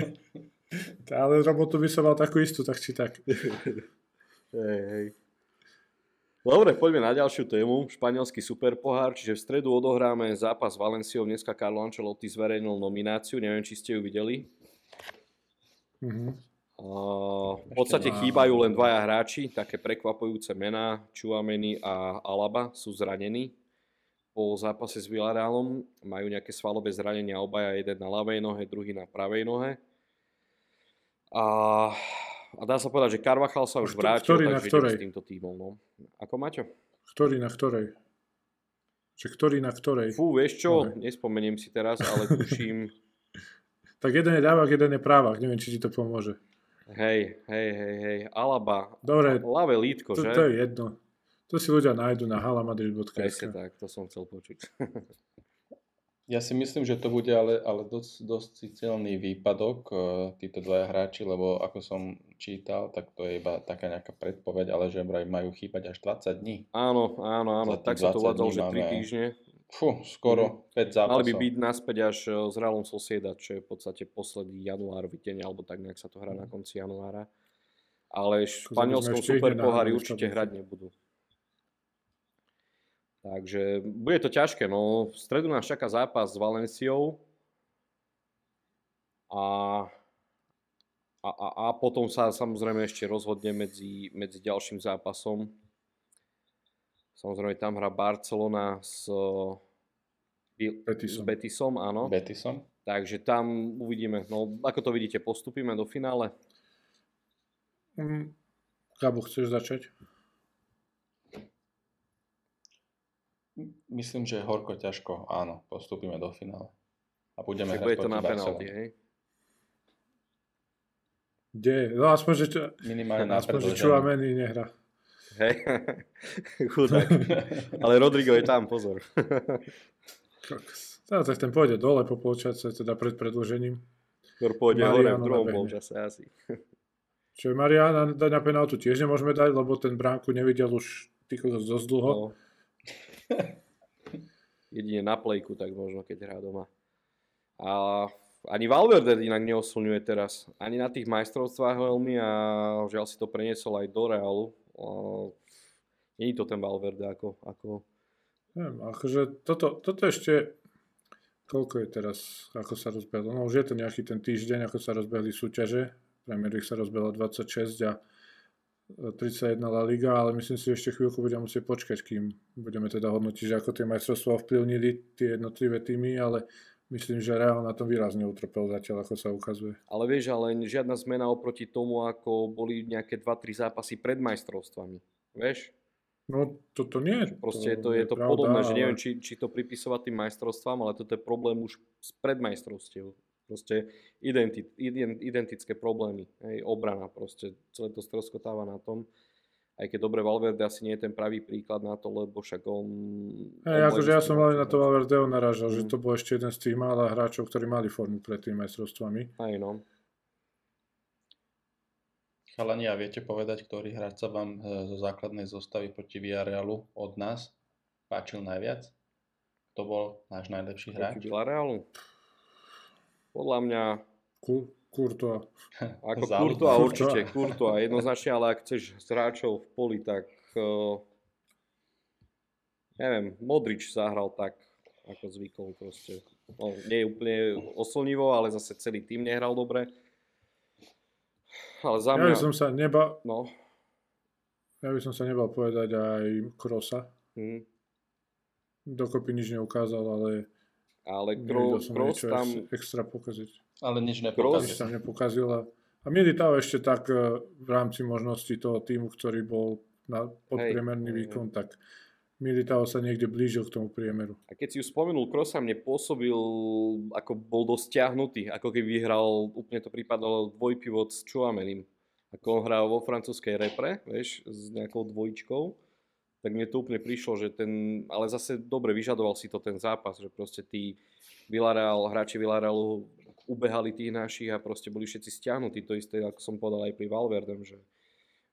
Ale robotu by som mal takú istú, tak či tak. Hej, hej. Dobre, poďme na ďalšiu tému. Španielský superpohár, čiže v stredu odohráme zápas Valenciou. Dneska Carlo Ancelotti zverejnil nomináciu, neviem, či ste ju videli. Mhm. V podstate chýbajú len dvaja hráči, také prekvapujúce mená, Chouameni a Alaba sú zranení po zápase s Villarrealom. Majú nejaké svalové zranenia, obaja jeden na ľavej nohe, druhý na pravej nohe. A, a dá sa povedať, že Carvachal sa už vrátil, ktorý na takže ideme s týmto tímom. No. Ako Maťo? Ktorý na ktorej? Že ktorý na ktorej? Fú, vieš čo, Nohe. nespomeniem si teraz, ale tuším, Tak jeden je dávak, jeden je právak. Neviem, či ti to pomôže. Hej, hej, hej, hej, Alaba, Dobre, ľavé lítko, to, že? to je jedno. To si ľudia nájdu na halamadrid.sk. Presne tak, to som chcel počuť. Ja si myslím, že to bude ale, ale dosť, dosť silný výpadok, eh, títo dvaja hráči, lebo ako som čítal, tak to je iba taká nejaká predpoveď, ale že vraj majú chýbať až 20 dní. Áno, áno, áno, tak sa to 20 uvádzalo, dní že 3 máme- týždne. Fú, skoro 5 zápasov. Mali by byť naspäť až e, s Realom Sociedad, čo je v podstate posledný januárový deň, alebo tak nejak sa to hrá na konci januára. Ale v španielskom superpohári určite hrať nebudú. Takže bude to ťažké, no v stredu nás čaká zápas s Valenciou a, a, a, a potom sa samozrejme ešte rozhodne medzi, medzi ďalším zápasom. Samozrejme tam hrá Barcelona s, Bil- s Betisom. Betisom, áno. Betisom. Takže tam uvidíme. No, ako to vidíte, postupíme do finále? Mm, Gabo, chceš začať? Myslím, že horko ťažko, áno, postupíme do finále. A budeme hrať bude to na penalty, hej? Kde? No aspoň, že, čo, Minimálne na aspoň, že. Chouameni nehra. Hej, chudák. Ale Rodrigo je tam, pozor. No, tak ten pôjde dole po polčase, teda pred predložením. Skôr pôjde hore v Mariano druhom polčase asi. Čiže Mariana dať na penaltu tiež nemôžeme dať, lebo ten bránku nevidel už kokos dosť dlho. No. Jedine na plejku, tak možno keď hrá doma. A ani Valverde inak neoslňuje teraz. Ani na tých majstrovstvách veľmi a žiaľ si to preniesol aj do Realu. Není to ten Valverde ako, ako Neviem, akože toto, toto ešte, koľko je teraz, ako sa rozbehlo? No už je to nejaký ten týždeň, ako sa rozbehli súťaže. Premier League sa rozbehla 26 a 31 La Liga, ale myslím si, že ešte chvíľku budeme musieť počkať, kým budeme teda hodnotiť, že ako tie majstrovstvá ovplyvnili tie jednotlivé týmy, ale myslím, že Real na tom výrazne utrpel zatiaľ, ako sa ukazuje. Ale vieš, ale žiadna zmena oproti tomu, ako boli nejaké 2-3 zápasy pred majstrovstvami. Vieš? No toto nie. Proste to, je to pravda, podobné, že neviem, či, či to pripisovať tým majstrovstvám, ale toto je problém už z predmajstrovstiev. Proste identi, ident, identické problémy. Hej, obrana proste, celé to stroskotáva na tom. Aj keď dobre Valverde asi nie je ten pravý príklad na to, lebo však on... Hej, on akože ja som hlavne na to. Valverdeho narážal, že Mm. to bol ešte jeden z tých mála hráčov, ktorí mali formu pred tými majstrovstvami. Aj no. Chalani, a viete povedať, ktorý hráč sa vám e, zo základnej zostavy proti Villarealu od nás páčil najviac? Kto bol náš najlepší hráč? Proti Villarealu. Podľa mňa Ku- Courtois. Ako Courtois. určite, Courtois jednoznačne, ale ak chceš z hráčov v poli, tak uh, neviem, Modrič zahral tak, ako zvykol proste. No, nie je úplne oslnivo, ale zase celý tým nehral dobre. Ale za Ja by mňa, som sa nebal, no, ja by som sa nebal povedať aj Krosa. hm, Dokopy nič neukázal, ale ale nevidel Kro, som Kroos niečo tam, ex- extra pokaziť. Ale nič Nič nepokazil. tam nepokazil. A, a Militao ešte tak e, v rámci možností toho týmu, ktorý bol na podpriemerný Hej, hej, výkon, tak Militao sa niekde blížil k tomu priemeru. a keď si už spomenul Krosa, mne pôsobil, ako bol dosť ťahnutý, ako keby vyhral, úplne to pripadalo dvojpivot s Chouamenim. Ako on hral vo francúzskej repre, vieš, s nejakou dvojičkou, tak mne to úplne prišlo, že ten, ale zase dobre, vyžadoval si to ten zápas, že proste tí Villarreal, hráči Villarrealu ubehali tých našich a proste boli všetci stiahnutí. To isté, ako som povedal aj pri Valverdem, že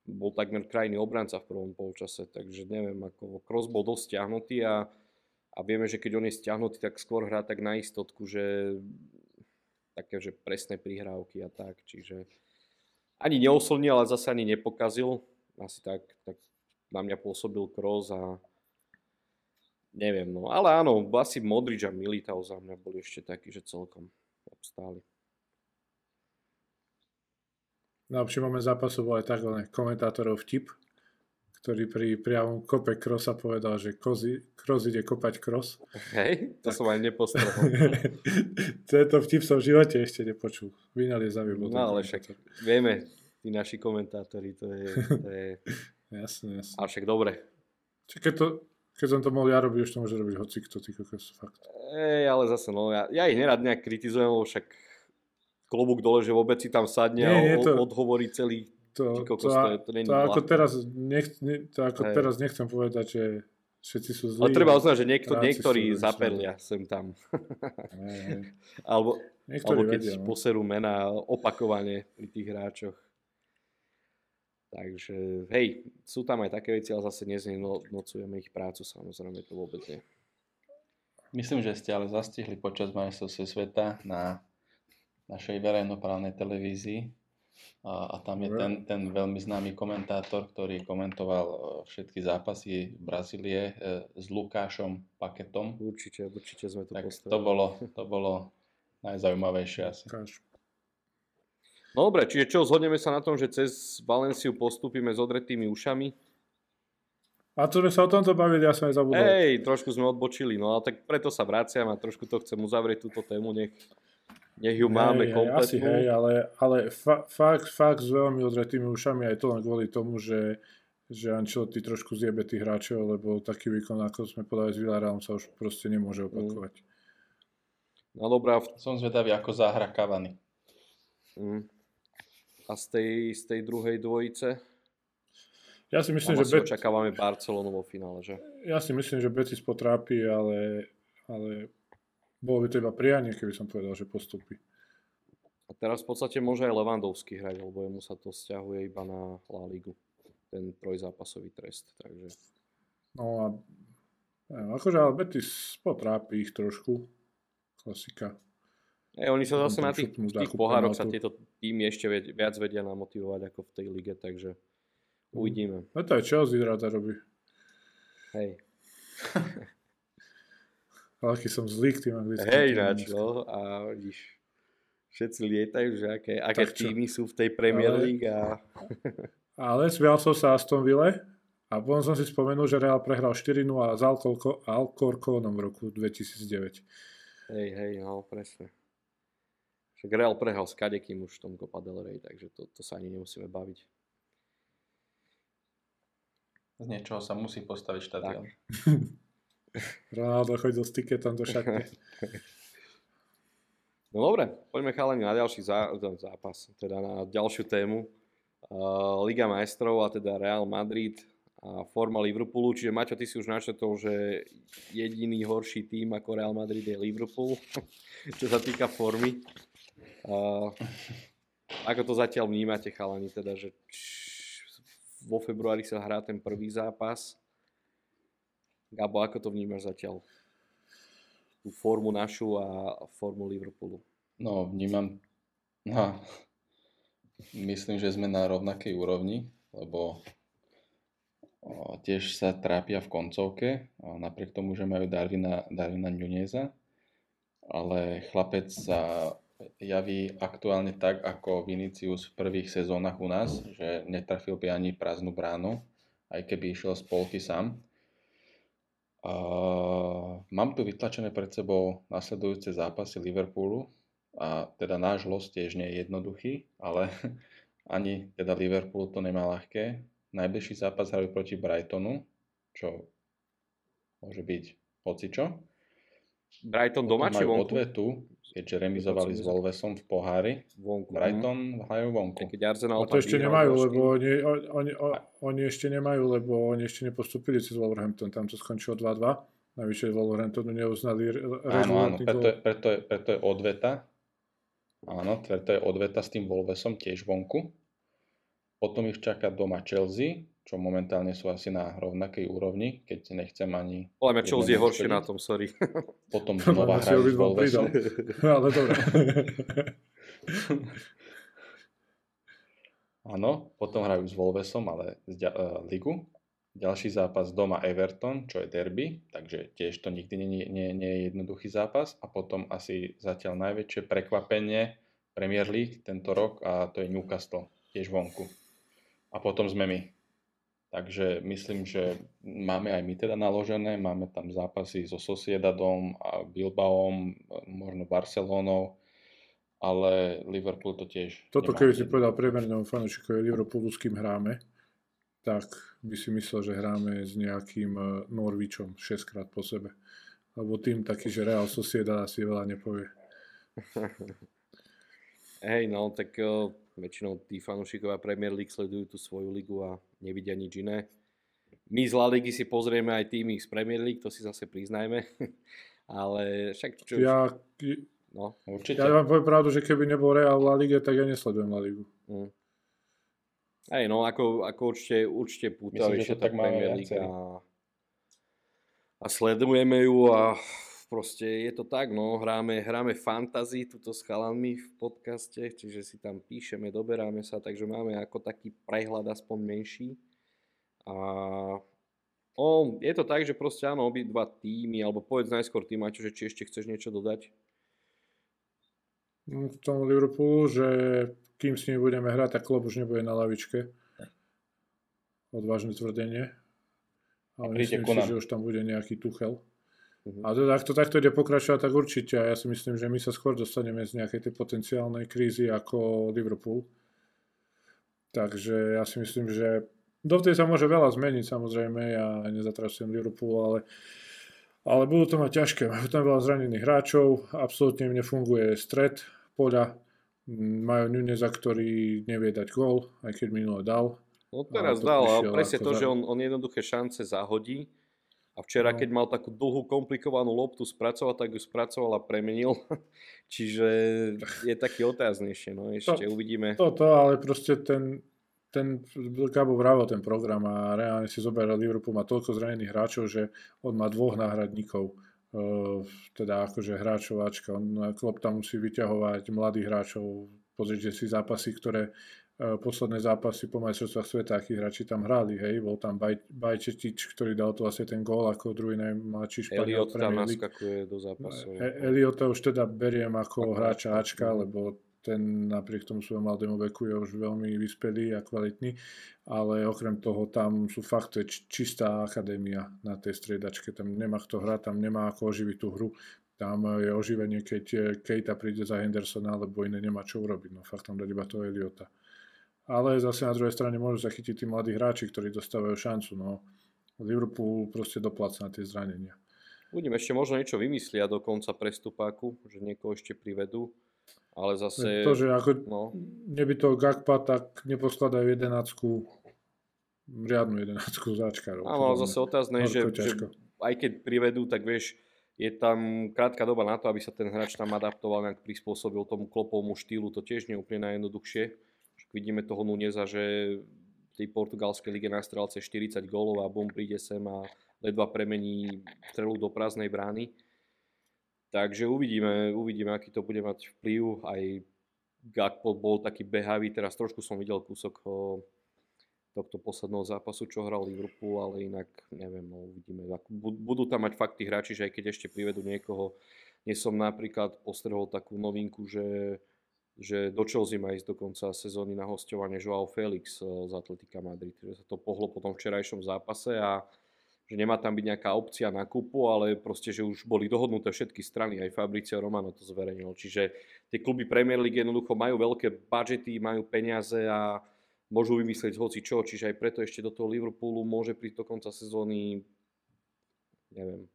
bol takmer krajný obranca v prvom polčase, takže neviem, ako Kroos bol dosť stiahnutý a, a vieme, že keď on je stiahnutý, tak skôr hrá tak na istotku, že také, že presné prihrávky a tak, čiže ani neoslnil, ale zase ani nepokazil. Asi tak, tak na mňa pôsobil Kroos a neviem, no. Ale áno, asi Modrič a Militao za mňa boli ešte takí, že celkom obstáli. Najlepšie máme zápasu bol aj tak komentátorov vtip, ktorý pri priamom kope Krosa povedal, že Kros ide kopať Kros. Hej, to tak. som aj nepostrel. Tento vtip som v živote ešte nepočul. Vynaliezavý bol. No ale však vieme, tí naši komentátori, to je... To je... jasne, jasne. Ale však dobre. Čiže keď, to, keď som to mohol ja robiť, už to môže robiť hoci kto, ty kokos, fakt. Ej, ale zase, no, ja, ja ich nerad nejak kritizujem, lebo však klobúk dole, že vôbec si tam sadne nie, a to, odhovorí celý to, kokos, to, to, to, to, ako teraz nech, ne, to ako teraz nechcem povedať, že všetci sú zlí. Ale treba uznať, že niekto, niektorí zaperlia sem tam. alebo niektorí alebo keď vedia, no. poserú mená opakovane pri tých hráčoch. Takže, hej, sú tam aj také veci, ale zase neznenocujeme ich prácu, samozrejme to vôbec nie. Myslím, že ste ale zastihli počas majstrovstve sveta na našej verejnoprávnej televízii a, a tam je ten, ten veľmi známy komentátor, ktorý komentoval e, všetky zápasy Brazílie e, s Lukášom Paketom. Určite, určite sme to tak To bolo, to bolo najzaujímavejšie asi. No dobre, čiže čo, zhodneme sa na tom, že cez Valenciu postupíme s odretými ušami? A to sme sa o tomto bavili, ja som aj zabudol. Hej, trošku sme odbočili, no ale tak preto sa vraciam a trošku to chcem uzavrieť túto tému, nech nech ju máme hej, kompletnú. Asi hej, ale, ale fa, fakt, fakt s veľmi odretými ušami aj to len kvôli tomu, že, že Ancelotti trošku zjebe tých hráčov, lebo taký výkon, ako sme podali s Villarrealom, sa už proste nemôže opakovať. Mm. No dobrá. Som zvedavý, ako zahra Cavani. Mm. A z tej, z tej druhej dvojice? Ja si myslím, Tam že... Bet... očakávame Barcelonu vo finále, že? Ja si myslím, že Betis potrápi, ale, ale bolo by to iba prianie, keby som povedal, že postupí. A teraz v podstate môže aj Levandovský hrať, lebo jemu sa to stiahuje iba na La Ligu. Ten trojzápasový trest, takže... No a neviem, akože ale Betis potrápi ich trošku. Klasika. E, oni sa zase na tých, tých pohároch sa tieto týmy ešte viac vedia namotivovať ako v tej lige, takže mhm. uvidíme. No to je Chelsea rada robí. Hej. Aký som zlý k tým anglickým. Hej, ináč, no. A vidíš, všetci lietajú, že aké, aké týmy sú v tej Premier League. A... ale smial som sa Aston Ville a potom som si spomenul, že Real prehral 4-0 s Alcorconom v roku 2009. Hej, hej, no presne. Však Real prehral s kadekým už v tom Copa del Rey, takže to, to sa ani nemusíme baviť. Z niečoho sa musí postaviť štadión. Ronaldo chodil s tiketom do šatne. No dobre, poďme chalani na ďalší zá, zápas, teda na ďalšiu tému. Uh, Liga majstrov a teda Real Madrid a forma Liverpoolu. Čiže Maťo, ty si už načetol, že jediný horší tým ako Real Madrid je Liverpool, čo sa týka formy. Uh, ako to zatiaľ vnímate, chalani, teda, že vo februári sa hrá ten prvý zápas Gabo, ako to vnímaš zatiaľ? Tú formu našu a formu Liverpoolu. No, vnímam... No, myslím, že sme na rovnakej úrovni, lebo tiež sa trápia v koncovke, napriek tomu, že majú Darwina, Darwina Nuneza, ale chlapec sa javí aktuálne tak, ako Vinicius v prvých sezónach u nás, že netrafil by ani prázdnu bránu, aj keby išiel z polky sám. A mám tu vytlačené pred sebou nasledujúce zápasy Liverpoolu a teda náš los tiež nie je jednoduchý, ale ani teda Liverpool to nemá ľahké. Najbližší zápas hrajú proti Brightonu, čo môže byť hocičo. Brighton doma či vonku? odvetu, keďže remizovali s Wolvesom v pohári. Vonku. Brighton hrajú vonku. Keď Arsenal a to ešte nemajú, lebo oni, oni, oni, oni ešte nemajú, lebo oni ešte nepostupili cez Wolverhampton, tam to skončilo 2-2. Navyše Wolverhamptonu neuznali Áno, áno, preto je, preto, je, preto je odveta. Áno, preto je odveta s tým Wolvesom tiež vonku. Potom ich čaká doma Chelsea, čo momentálne sú asi na rovnakej úrovni, keď nechcem ani... Ale mňa Chelsea je horšie na tom, sorry. Potom znova hrajú s Wolvesom. Ale dobre. Áno, potom hrajú s Wolvesom, ale z uh, ligu. Ďalší zápas doma Everton, čo je derby, takže tiež to nikdy nie, nie, nie je jednoduchý zápas. A potom asi zatiaľ najväčšie prekvapenie Premier League tento rok a to je Newcastle, tiež vonku. A potom sme my. Takže myslím, že máme aj my teda naložené, máme tam zápasy so Sociedadom a Bilbaom, možno Barcelónou, ale Liverpool to tiež Toto keby si povedal priemernému fanúšikovi Liverpoolu, s kým hráme, tak by si myslel, že hráme s nejakým e, Norvičom 6 krát po sebe. Lebo tým taký, že Real Sociedad asi veľa nepovie. Hej, no, tak uh, väčšinou tí fanúšikovia Premier League sledujú tú svoju ligu a nevidia nič iné. My z La Ligy si pozrieme aj tými z Premier League, to si zase priznajme. Ale však čo... Ja, no. Určite. ja vám poviem pravdu, že keby nebol Real v La Ligue, tak ja nesledujem La Ligu. Mm. Hej, no ako, ako určite, určite púta Myslím, že to tak máme Premier League a, a sledujeme ju a proste je to tak, no, hráme, hráme fantasy tuto s chalanmi v podcaste, čiže si tam píšeme, doberáme sa, takže máme ako taký prehľad aspoň menší. A o, je to tak, že proste áno, obidva týmy, alebo povedz najskôr ty, Maťo, že či ešte chceš niečo dodať? No, v tom Liverpoolu, že kým s nimi budeme hrať, tak klub už nebude na lavičke. Odvážne tvrdenie. Ale myslím si, že už tam bude nejaký Tuchel. Mhm. A teda, ak to takto ide pokračovať, tak určite. A ja si myslím, že my sa skôr dostaneme z nejakej tej potenciálnej krízy ako Liverpool. Takže ja si myslím, že dovtedy sa môže veľa zmeniť samozrejme. Ja nezatracujem Liverpool, ale, ale budú to mať ťažké. Majú tam veľa zranených hráčov, absolútne im nefunguje stred poľa. Majú Nuneza, ktorý nevie dať gól, aj keď minule dal. No teraz to dal, ale presne to, že on, on jednoduché šance zahodí. A včera, No. keď mal takú dlhú, komplikovanú loptu spracovať, tak ju spracoval a premenil. Čiže je taký otáznejšie, no ešte uvidíme. Toto, ale proste ten, ten Gabo vravel ten program a reálne si zoberal Liverpool má toľko zranených hráčov, že on má dvoch náhradníkov. Uh, teda akože hráčov Ačka. On Klopp tam musí vyťahovať mladých hráčov. Pozrite si zápasy, ktoré posledné zápasy po majstrovstvách sveta, akí hráči tam hrali. Hej, bol tam Baj, Bajčetič, ktorý dal to vlastne ten gól ako druhý najmladší Španiel Elliot tam naskakuje do zápasu. E- Eliota už teda beriem ako hráča Ačka, lebo ten napriek tomu svojom mladému veku je už veľmi vyspelý a kvalitný, ale okrem toho tam sú fakt, čistá akadémia na tej striedačke, tam nemá kto hrať, tam nemá ako oživiť tú hru, tam je oživenie, keď Kejta príde za Hendersona, lebo iné nemá čo urobiť, no fakt tam dať iba toho Eliota. Ale zase na druhej strane môžu zachytiť tí mladí hráči, ktorí dostávajú šancu, no Liverpool proste dopláca na tie zranenia. Uvidíme, ešte možno niečo vymyslia do konca prestupáku, že niekoho ešte privedú. Ale zase... To, že ako No, neby toho Gakpa, tak neposkladajú jedenáctku, riadnu jedenáctku záčkarov. áno, ale zase otázne je, že, Horko že ťažko. aj keď privedú, tak vieš, je tam krátka doba na to, aby sa ten hráč tam adaptoval, nejak prispôsobil tomu klopovmu štýlu, to tiež nie je úplne najjednoduchšie. Vidíme toho Nuneza, že v tej portugalskej lige nastrelal cez 40 gólov a bum príde sem a ledva premení strelu do prázdnej brány. Takže uvidíme, uvidíme, aký to bude mať vplyv. Aj Gakpo bol taký behavý, teraz trošku som videl kúsok o, tohto posledného zápasu, čo hral Liverpool, ale inak neviem, no uvidíme. Budú tam mať fakt hráči, že aj keď ešte privedú niekoho, nie som napríklad postrehol takú novinku, že, že do Chelsea má ísť do konca sezóny na hostovanie Joao Felix eh, z Atletika Madrid, že sa to pohlo po tom včerajšom zápase a že nemá tam byť nejaká opcia na kúpu, ale proste, že už boli dohodnuté všetky strany, aj Fabricio Romano to zverejnil. Čiže tie kluby Premier League jednoducho majú veľké budžety, majú peniaze a môžu vymyslieť hoci čo, čiže aj preto ešte do toho Liverpoolu môže prísť do konca sezóny, neviem,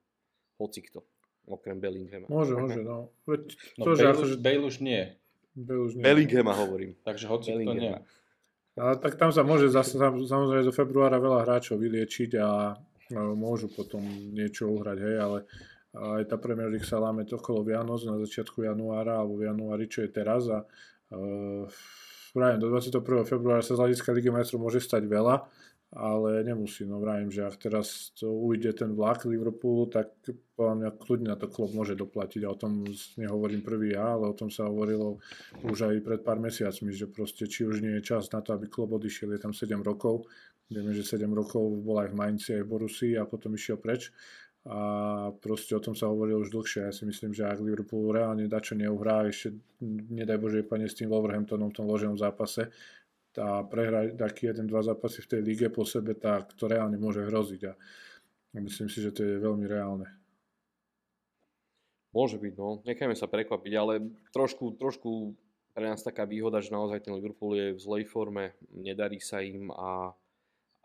hoci kto, okrem Bellinghama. Môže, môže, no. Veď No, že Bale, akože... už, Bale už nie. Bellinghama hovorím. Takže hoci to nie. Ale tak tam sa môže zase, sam- samozrejme do februára veľa hráčov vyliečiť a no, môžu potom niečo uhrať, hej, ale aj tá Premier League sa láme okolo Vianoc na začiatku januára alebo v januári, čo je teraz a uh, do 21. februára sa z hľadiska Ligy majstrov môže stať veľa, ale nemusí. No vravím, že ak teraz to ujde ten vlak Liverpoolu, tak podľa mňa kľudne na to klub môže doplatiť. A o tom nehovorím prvý ja, ale o tom sa hovorilo už aj pred pár mesiacmi, že proste či už nie je čas na to, aby klub odišiel, je tam 7 rokov. Vieme, že 7 rokov bol aj v Mainci, aj v Borusi a potom išiel preč a proste o tom sa hovorilo už dlhšie. Ja si myslím, že ak Liverpool reálne dačo neuhrá, ešte nedaj Bože pane s tým Wolverhamptonom v tom loženom zápase a prehrať taký jeden, dva zápasy v tej lige po sebe, tak to reálne môže hroziť a myslím si, že to je veľmi reálne. Môže byť, no. Nechajme sa prekvapiť, ale trošku, trošku pre nás taká výhoda, že naozaj ten Liverpool je v zlej forme, nedarí sa im a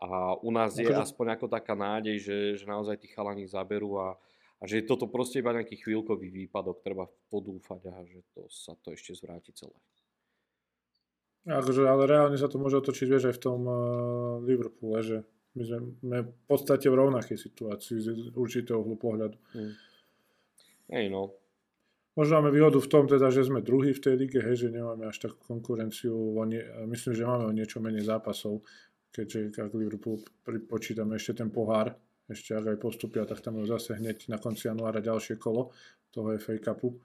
a u nás je akože... aspoň ako taká nádej, že, že naozaj tí chalani zaberú a, a že toto proste iba nejaký chvíľkový výpadok, treba podúfať a že to sa to ešte zvráti celé. Akože, ale reálne sa to môže otočiť, vieš, aj v tom uh, Liverpoole, že my sme v podstate v rovnakej situácii z určitého pohľadu. Hmm. Hej, no. Možno máme výhodu v tom, teda, že sme druhý v tej lige, hej, že nemáme až takú konkurenciu. Myslím, že máme o niečo menej zápasov keďže ak Liverpool pripočítame ešte ten pohár, ešte ak aj postupia, tak tam je zase hneď na konci januára ďalšie kolo toho FA Cupu.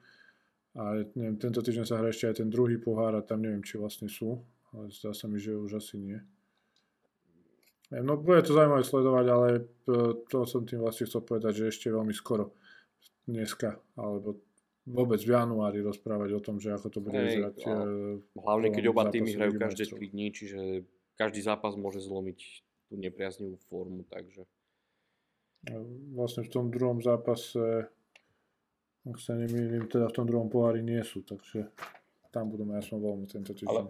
A neviem, tento týždeň sa hrá ešte aj ten druhý pohár a tam neviem, či vlastne sú, ale zdá sa mi, že už asi nie. No bude to zaujímavé sledovať, ale e, to som tým vlastne chcel povedať, že ešte veľmi skoro dneska, alebo vôbec v januári rozprávať o tom, že ako to bude vyzerať. E, hlavne keď oba týmy hrajú každé 3 dní, čiže každý zápas môže zlomiť tú nepriaznivú formu, takže... Vlastne v tom druhom zápase, ak sa nemýlim, teda v tom druhom pohári nie sú, takže tam budeme jasno voľmi tento týždeň. Ale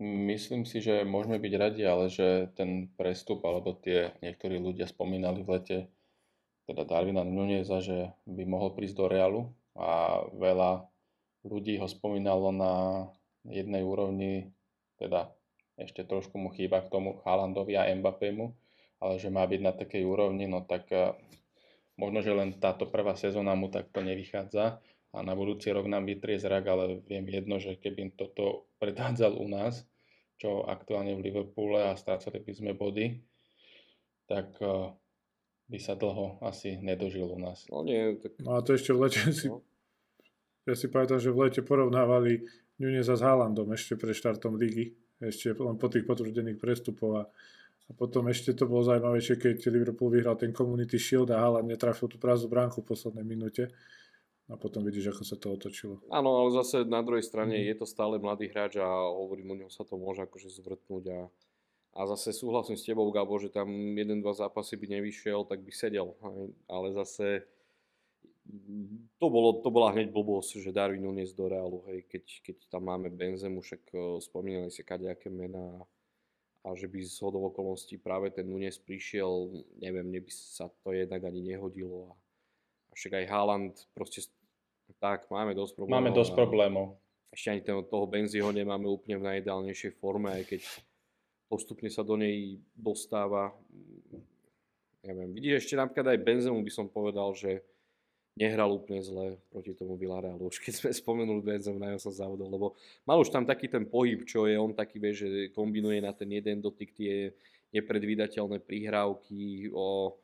myslím si, že môžeme byť radi, ale že ten prestup, alebo tie niektorí ľudia spomínali v lete, teda Darwina Nuneza, že by mohol prísť do Realu a veľa ľudí ho spomínalo na jednej úrovni, teda ešte trošku mu chýba k tomu Haalandovi a Mbappému, ale že má byť na takej úrovni, no tak eh, možno, že len táto prvá sezóna mu takto nevychádza a na budúci rok nám vytrie zrak, ale viem jedno, že keby toto predvádzal u nás, čo aktuálne v Liverpoole a strácali by sme body, tak eh, by sa dlho asi nedožil u nás. No nie, tak... No a to ešte v lete si... No. Ja si pamätám, že v lete porovnávali Nuneza s Haalandom ešte pred štartom ligy ešte len po tých potvrdených prestupov a, a potom ešte to bolo zaujímavejšie, keď Liverpool vyhral ten Community Shield a Haaland netrafil tú prázdnu bránku v poslednej minúte a potom vidíš, ako sa to otočilo. Áno, ale zase na druhej strane mm. je to stále mladý hráč a hovorím, u neho sa to môže akože zvrtnúť a, a zase súhlasím s tebou, Gabo, že tam jeden, dva zápasy by nevyšiel, tak by sedel. Ale zase to, bolo, to bola hneď blbosť, že Darwin uniesť do Realu, hej, keď, keď tam máme Benzemu, však uh, spomínali si kadejaké mená a že by z hodov okolností práve ten Nunes prišiel, neviem, mne by sa to jednak ani nehodilo a, a však aj Haaland proste tak, máme dosť problémov. Máme dosť problémov. Ešte ani ten, toho Benziho nemáme úplne v najideálnejšej forme, aj keď postupne sa do nej dostáva. Neviem, vidíš, ešte napríklad aj Benzemu by som povedal, že nehral úplne zle proti tomu Villarealu. Už keď sme spomenuli Benzem, na som závodol, lebo mal už tam taký ten pohyb, čo je on taký, vie, že kombinuje na ten jeden dotyk tie nepredvídateľné prihrávky. O,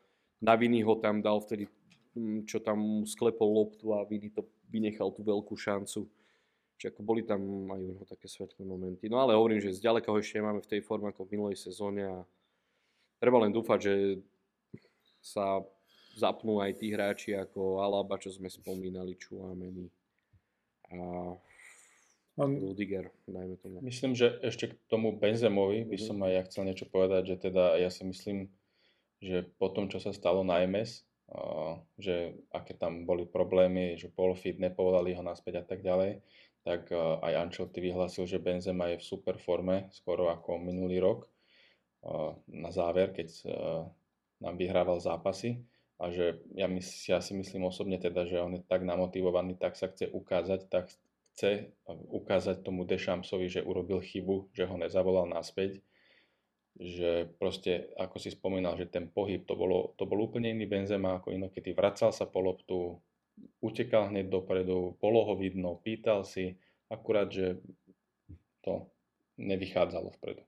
na Viny ho tam dal vtedy, mm, čo tam sklepol loptu a Viny to vynechal tú veľkú šancu. Čiže ako boli tam aj u také svetlé momenty. No ale hovorím, že zďaleka ho ešte máme v tej forme ako v minulej sezóne a treba len dúfať, že sa zapnú aj tí hráči ako Alaba, čo sme spomínali, Čuameni a Rudiger, dajme tomu. Myslím, že ešte k tomu Benzemovi by som aj ja chcel niečo povedať, že teda ja si myslím, že po tom, čo sa stalo na MS, že aké tam boli problémy, že fit, nepovolali ho naspäť a tak ďalej, tak aj Ancelotti vyhlásil, že Benzema je v super forme, skoro ako minulý rok na záver, keď nám vyhrával zápasy a že ja, mys- ja si myslím osobne teda, že on je tak namotivovaný, tak sa chce ukázať, tak chce ukázať tomu Dešamsovi, že urobil chybu, že ho nezavolal naspäť, že proste, ako si spomínal, že ten pohyb, to, bolo, to bol úplne iný Benzema ako inokedy. Vracal sa po loptu, utekal hneď dopredu, bolo ho vidno, pýtal si, akurát, že to nevychádzalo vpredu.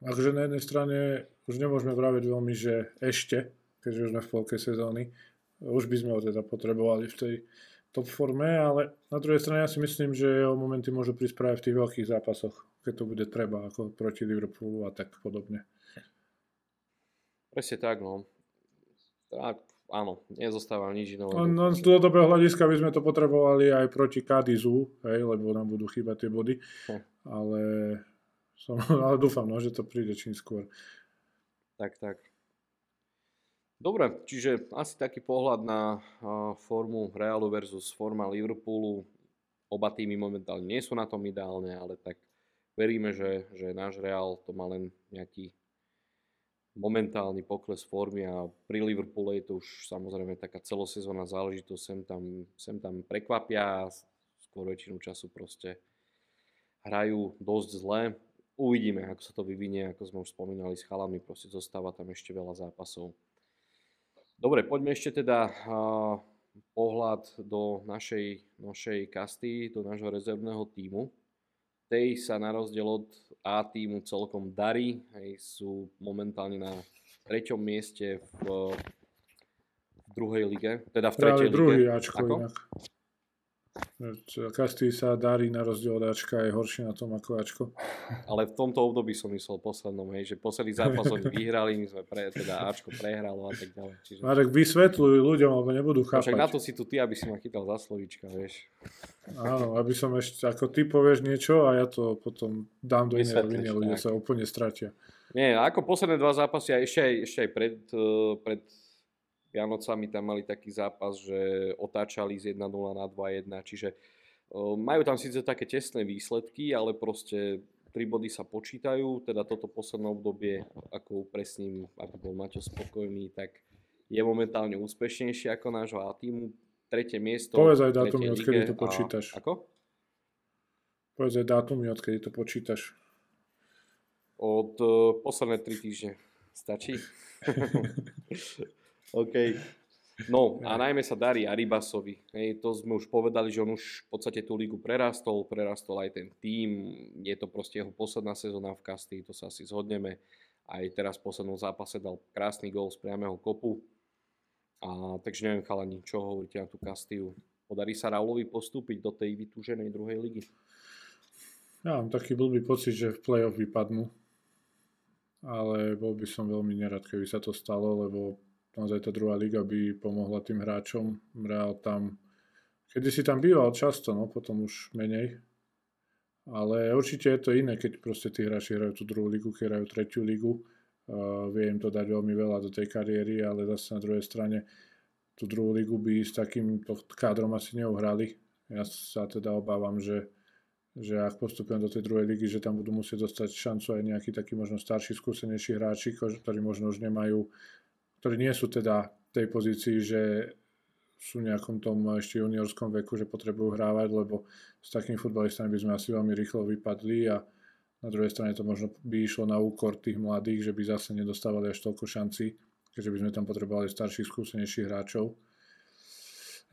Takže na jednej strane už nemôžeme vraviť veľmi, že ešte, keďže už sme v polke sezóny, už by sme ho teda potrebovali v tej top forme, ale na druhej strane ja si myslím, že jeho momenty môžu prísť práve v tých veľkých zápasoch, keď to bude treba, ako proti Liverpoolu a tak podobne. Presne tak, no. Tak, áno, nezostáva nič iné. No, no, z dlhodobého hľadiska by sme to potrebovali aj proti Kadizu, hej, lebo nám budú chýbať tie body. Hm. Ale som, ale dúfam, no, že to príde čím skôr. Tak, tak. Dobre, čiže asi taký pohľad na formu Realu versus forma Liverpoolu. Oba týmy momentálne nie sú na tom ideálne, ale tak veríme, že, že náš Real to má len nejaký momentálny pokles formy a pri Liverpoole je to už samozrejme taká celosezónna záležitosť, sem tam, sem tam prekvapia, skôr väčšinu času proste hrajú dosť zle uvidíme, ako sa to vyvinie, ako sme už spomínali s chalami, proste zostáva tam ešte veľa zápasov. Dobre, poďme ešte teda pohľad do našej, našej kasty, do nášho rezervného týmu. Tej sa na rozdiel od A týmu celkom darí, hej, sú momentálne na treťom mieste v, v druhej lige, teda v tretej lige. druhý Ačko Ako? inak. Kasty sa darí na rozdiel od Ačka, je horšie na tom ako Ačko. Ale v tomto období som myslel poslednom, hej, že posledný zápas oni vyhrali, my sme pre, teda Ačko prehralo a tak ďalej. Čiže... Marek, vysvetľuj ľuďom, alebo nebudú chápať. Však na to si tu ty, aby si ma chytal za slovíčka, vieš. Áno, aby som ešte, ako ty povieš niečo a ja to potom dám do inej roviny, ľudia sa úplne stratia. Nie, ako posledné dva zápasy, a ešte aj, ešte aj pred, eh, pred Vianocami tam mali taký zápas, že otáčali z 1-0 na 2-1, čiže majú tam síce také tesné výsledky, ale proste tri body sa počítajú, teda toto posledné obdobie, ako upresním, aby bol Maťo spokojný, tak je momentálne úspešnejšie ako nášho A týmu. Tretie miesto. Povedz aj dátumy, odkedy to počítaš. A, ako? Povedz aj dátumy, odkedy to počítaš. Od uh, posledné tri týždne. Stačí? OK. No a najmä sa darí Aribasovi. Hej, to sme už povedali, že on už v podstate tú ligu prerastol, prerastol aj ten tým. Je to proste jeho posledná sezóna v Kastii, to sa asi zhodneme. Aj teraz v poslednom zápase dal krásny gol z priamého kopu. A, takže neviem, chalani, čo hovoríte na tú Kastiu. Podarí sa Raulovi postúpiť do tej vytúženej druhej ligy? Ja mám taký blbý pocit, že v play-off vypadnú. Ale bol by som veľmi nerad, keby sa to stalo, lebo naozaj tá druhá liga by pomohla tým hráčom. Real tam, kedy si tam býval často, no potom už menej. Ale určite je to iné, keď proste tí hráči hrajú tú druhú ligu, keď hrajú tretiu ligu. Uh, vie im to dať veľmi veľa do tej kariéry, ale zase na druhej strane tú druhú ligu by s takýmto kádrom asi neuhrali. Ja sa teda obávam, že, že ak postupujem do tej druhej ligy, že tam budú musieť dostať šancu aj nejakí takí možno starší, skúsenejší hráči, ktorí možno už nemajú ktorí nie sú teda v tej pozícii, že sú v nejakom tom ešte juniorskom veku, že potrebujú hrávať, lebo s takými futbalistami by sme asi veľmi rýchlo vypadli a na druhej strane to možno by išlo na úkor tých mladých, že by zase nedostávali až toľko šanci, keďže by sme tam potrebovali starších, skúsenejších hráčov.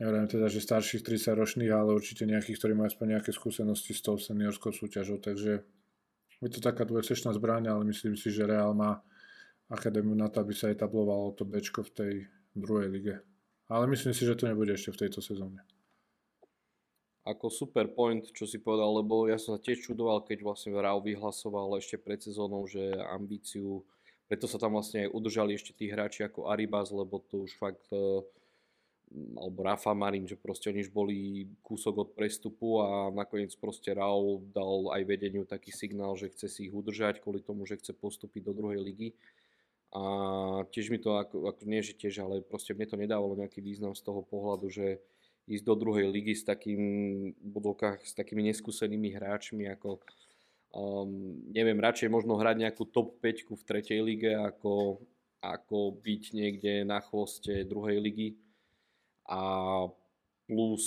Neviem teda, že starších 30 ročných, ale určite nejakých, ktorí majú aspoň nejaké skúsenosti s tou seniorskou súťažou, takže je to taká dvojsečná zbraň, ale myslím si, že Real má akadémiu na to, aby sa etablovalo to Bčko v tej druhej lige. Ale myslím si, že to nebude ešte v tejto sezóne. Ako super point, čo si povedal, lebo ja som sa tiež čudoval, keď vlastne Rau vyhlasoval ešte pred sezónou, že ambíciu, preto sa tam vlastne aj udržali ešte tí hráči ako Aribas, lebo to už fakt e, alebo Rafa Marin, že proste oni už boli kúsok od prestupu a nakoniec proste Raul dal aj vedeniu taký signál, že chce si ich udržať kvôli tomu, že chce postúpiť do druhej ligy a tiež mi to, ako, ako nie že tiež, ale proste mne to nedávalo nejaký význam z toho pohľadu, že ísť do druhej ligy s takým budokách, s takými neskúsenými hráčmi, ako um, neviem, radšej možno hrať nejakú top 5 v tretej lige, ako, ako byť niekde na chvoste druhej ligy. A plus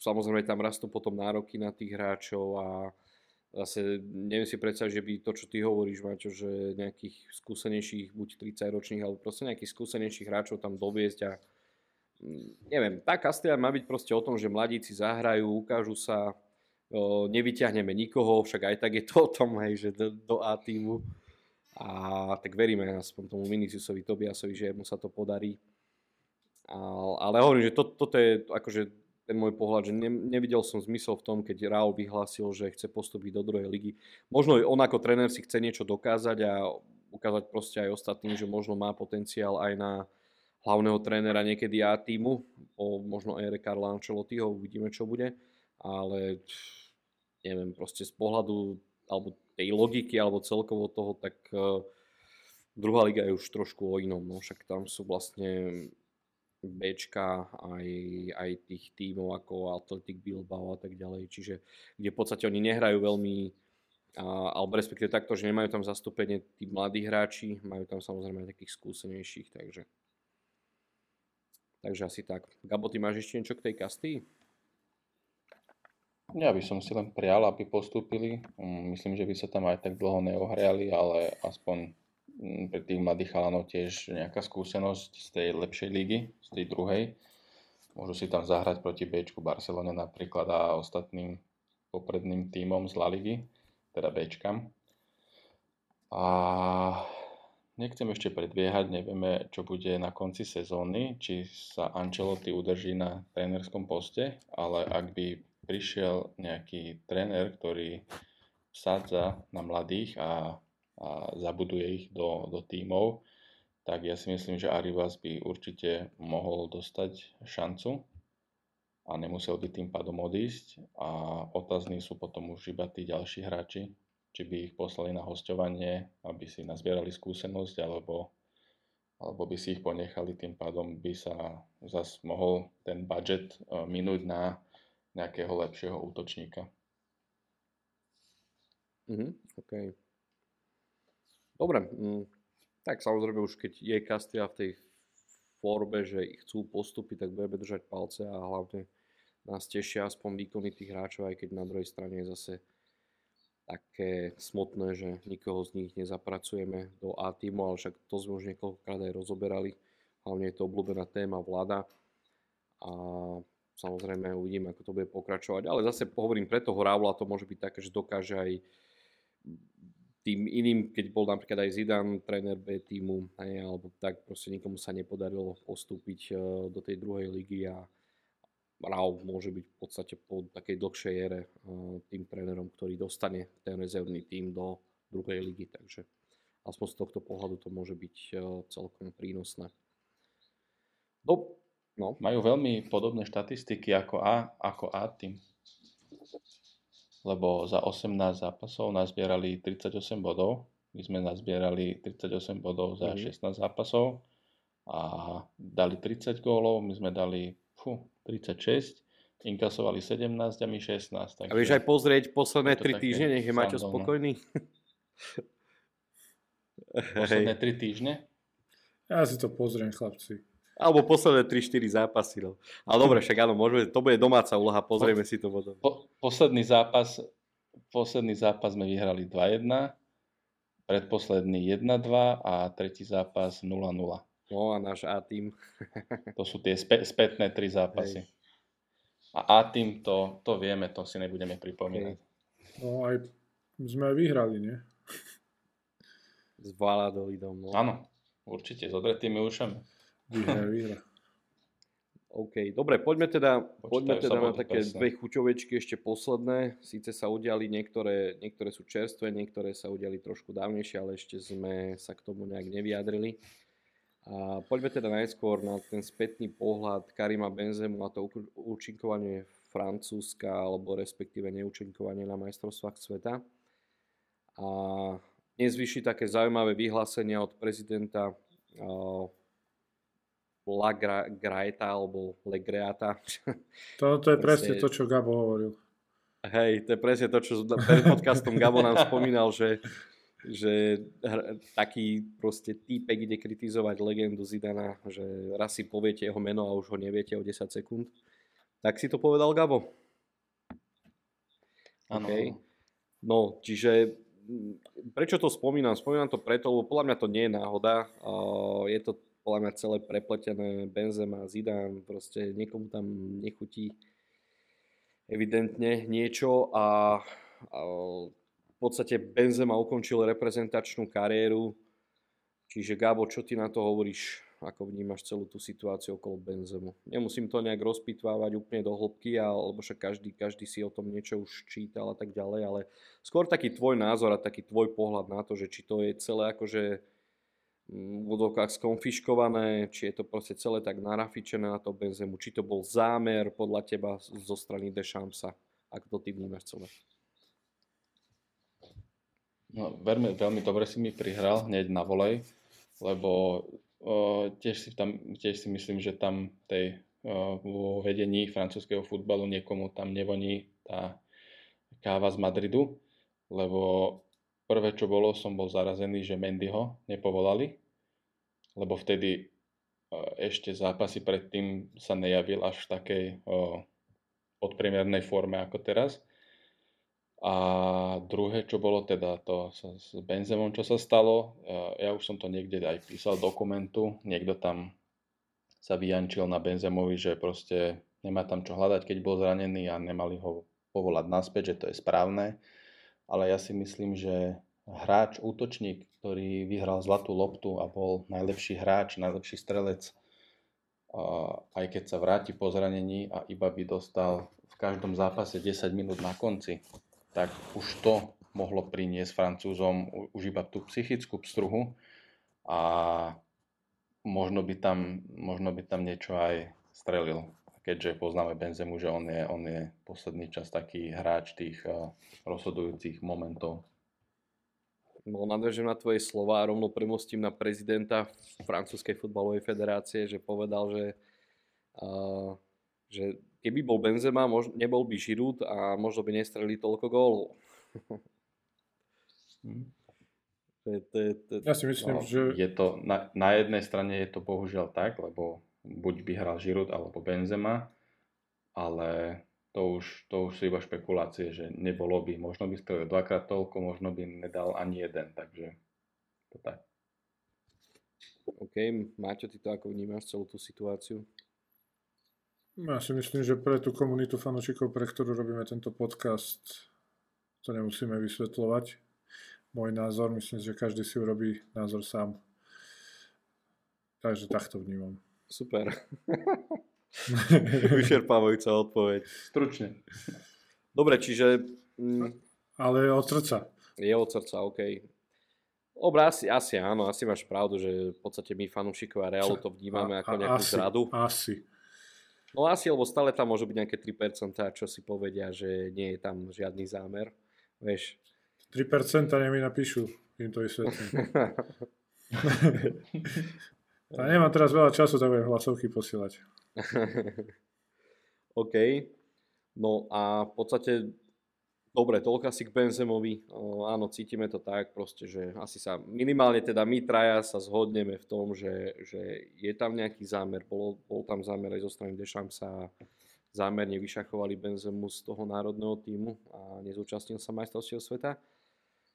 samozrejme tam rastú potom nároky na tých hráčov a zase neviem si predstaviť, že by to, čo ty hovoríš, Maťo, že nejakých skúsenejších, buď 30 ročných, alebo proste nejakých skúsenejších hráčov tam doviesť a mm, neviem, tá Castilla má byť proste o tom, že mladíci zahrajú, ukážu sa, nevyťahneme nikoho, však aj tak je to o tom, hej, že do, do A týmu. A tak veríme aspoň tomu Viniciusovi Tobiasovi, že mu sa to podarí. A, ale hovorím, že to, toto je akože ten môj pohľad, že ne, nevidel som zmysel v tom, keď Raul vyhlásil, že chce postúpiť do druhej ligy. Možno on ako tréner si chce niečo dokázať a ukázať proste aj ostatným, že možno má potenciál aj na hlavného trénera niekedy A týmu, po možno ére Karla Ancelottiho, uvidíme čo bude, ale neviem, proste z pohľadu alebo tej logiky alebo celkovo toho, tak uh, druhá liga je už trošku o inom, no však tam sú vlastne Bčka aj, aj tých tímov ako Athletic Bilbao a tak ďalej, čiže kde v podstate oni nehrajú veľmi, alebo respektíve takto, že nemajú tam zastúpenie tí mladí hráči, majú tam samozrejme aj takých skúsenejších, takže takže asi tak. Gabo, ty máš ešte niečo k tej kastii? Ja by som si len prial, aby postúpili. Mm, myslím, že by sa tam aj tak dlho neohrali, ale aspoň pre tých mladých chalanov tiež nejaká skúsenosť z tej lepšej ligy, z tej druhej. Môžu si tam zahrať proti Bčku Barcelone napríklad a ostatným popredným tímom z La Ligy, teda Bčkam. A nechcem ešte predbiehať, nevieme, čo bude na konci sezóny, či sa Ancelotti udrží na trénerskom poste, ale ak by prišiel nejaký tréner, ktorý vsádza na mladých a a zabuduje ich do, do tímov, tak ja si myslím, že Arivas by určite mohol dostať šancu a nemusel by tým pádom odísť. A otázni sú potom už iba tí ďalší hráči, či by ich poslali na hostovanie, aby si nazbierali skúsenosť, alebo, alebo by si ich ponechali, tým pádom by sa zas mohol ten budget e, minúť na nejakého lepšieho útočníka. Mm-hmm, okay. Dobre, mm, tak samozrejme už keď je Kastia v tej forbe, že ich chcú postúpiť, tak budeme držať palce a hlavne nás tešia aspoň výkony tých hráčov, aj keď na druhej strane je zase také smutné, že nikoho z nich nezapracujeme do A týmu, ale však to sme už niekoľkokrát aj rozoberali. Hlavne je to obľúbená téma vláda a samozrejme uvidíme, ako to bude pokračovať. Ale zase hovorím, pre toho Rávla to môže byť také, že dokáže aj tým iným, keď bol napríklad aj Zidane, tréner B týmu, aj, alebo tak, proste nikomu sa nepodarilo postúpiť uh, do tej druhej ligy a Rau môže byť v podstate po takej dlhšej ére uh, tým trénerom, ktorý dostane ten rezervný tým do druhej ligy, takže aspoň z tohto pohľadu to môže byť uh, celkom prínosné. No, no. Majú veľmi podobné štatistiky ako A, ako A tým lebo za 18 zápasov nazbierali 38 bodov. My sme nazbierali 38 bodov za mm-hmm. 16 zápasov a dali 30 gólov, my sme dali fú, 36, inkasovali 17 a my 16. Takže a vieš aj pozrieť posledné 3 týždne, nech je Maťo spokojný. posledné 3 týždne? Ja si to pozriem, chlapci. Alebo posledné 3-4 zápasy. No. Ale dobre, však áno, môžeme, to bude domáca úloha, pozrieme po, si to potom. Po, posledný zápas, posledný zápas sme vyhrali 2-1, predposledný 1-2 a tretí zápas 0-0. No a náš A tým. to sú tie spä, spätné tri zápasy. Hej. A A tým to, to vieme, to si nebudeme pripomínať. No aj sme aj vyhrali, nie? S Valadolidom. No. Áno, určite, s odretými ušami. OK, dobre, poďme teda, poďme teda na také presne. dve chuťovečky ešte posledné. Síce sa udiali niektoré, niektoré sú čerstvé, niektoré sa udiali trošku dávnejšie, ale ešte sme sa k tomu nejak nevyjadrili. A poďme teda najskôr na ten spätný pohľad Karima Benzemu a to účinkovanie Francúzska, alebo respektíve neúčinkovanie na majstrovstvách sveta. A dnes vyšli také zaujímavé vyhlásenia od prezidenta La Gra- Graeta alebo Legreata. Toto je presne to, čo Gabo hovoril. Hej, to je presne to, čo pred podcastom Gabo nám spomínal, že, že taký proste týpek ide kritizovať legendu Zidana, že raz si poviete jeho meno a už ho neviete o 10 sekúnd. Tak si to povedal Gabo. Áno. Okay. No, čiže prečo to spomínam? Spomínam to preto, lebo podľa mňa to nie je náhoda. Je to podľa mňa celé prepletené, Benzema, Zidane, proste niekomu tam nechutí evidentne niečo a, a v podstate Benzema ukončil reprezentačnú kariéru. Čiže Gabo, čo ty na to hovoríš? Ako vnímaš celú tú situáciu okolo Benzemu? Nemusím to nejak rozpitvávať úplne do hĺbky, lebo však každý, každý si o tom niečo už čítal a tak ďalej, ale skôr taký tvoj názor a taký tvoj pohľad na to, že či to je celé akože v skonfiškované, či je to proste celé tak narafičené na to Benzemu, či to bol zámer podľa teba zo strany Deschampsa. Ako to ty vnímaš celé? No, veľmi, veľmi dobre si mi prihral hneď na volej, lebo o, tiež, si tam, tiež si myslím, že tam tej, o, vo vedení francúzského futbalu niekomu tam nevoní tá káva z Madridu, lebo Prvé, čo bolo, som bol zarazený, že Mendyho nepovolali, lebo vtedy e, ešte zápasy predtým sa nejavil až v takej o, podpriemernej forme ako teraz. A druhé, čo bolo teda to s Benzemom, čo sa stalo, e, ja už som to niekde aj písal dokumentu, niekto tam sa vyjančil na Benzemovi, že proste nemá tam čo hľadať, keď bol zranený a nemali ho povolať naspäť, že to je správne ale ja si myslím, že hráč, útočník, ktorý vyhral zlatú loptu a bol najlepší hráč, najlepší strelec, aj keď sa vráti po zranení a iba by dostal v každom zápase 10 minút na konci, tak už to mohlo priniesť Francúzom už iba tú psychickú pstruhu a možno by tam, možno by tam niečo aj strelil keďže poznáme Benzemu, že on je, on je posledný čas taký hráč tých uh, rozhodujúcich momentov. No, nadvežem na tvoje slova a rovno premostím na prezidenta Francúzskej futbalovej federácie, že povedal, že, uh, že keby bol Benzema, mož, nebol by Žirút a možno by nestrelili toľko gólov. To je, to je, to, ja si myslím, no, že... Je to, na, na jednej strane je to bohužiaľ tak, lebo buď by hral Žirut alebo Benzema, ale to už, to už sú iba špekulácie, že nebolo by, možno by strelil dvakrát toľko, možno by nedal ani jeden, takže to tak. OK, Máťo, ty to ako vnímaš celú tú situáciu? Ja si myslím, že pre tú komunitu fanúšikov, pre ktorú robíme tento podcast, to nemusíme vysvetľovať. Môj názor, myslím, že každý si urobí názor sám. Takže takto vnímam. Super. Vyčerpávajúca odpoveď. Stručne. Dobre, čiže... Mm, Ale od srdca. Je od srdca, OK. Dobre, asi, asi áno, asi máš pravdu, že v podstate my fanúšikovia Realu to vnímame a, ako nejakú asi, zradu. Asi. No asi, lebo stále tam môžu byť nejaké 3%, čo si povedia, že nie je tam žiadny zámer. Vieš. 3% nemi napíšu, im to vysvetlím. A nemám teraz veľa času, tak budem hlasovky posielať. OK. No a v podstate, dobre, toľko asi k Benzemovi. áno, cítime to tak proste, že asi sa minimálne teda my traja sa zhodneme v tom, že, že je tam nejaký zámer. Bol, bol tam zámer aj zo strany Dechampsa zámerne vyšachovali Benzemu z toho národného týmu a nezúčastnil sa majstrovstiev sveta.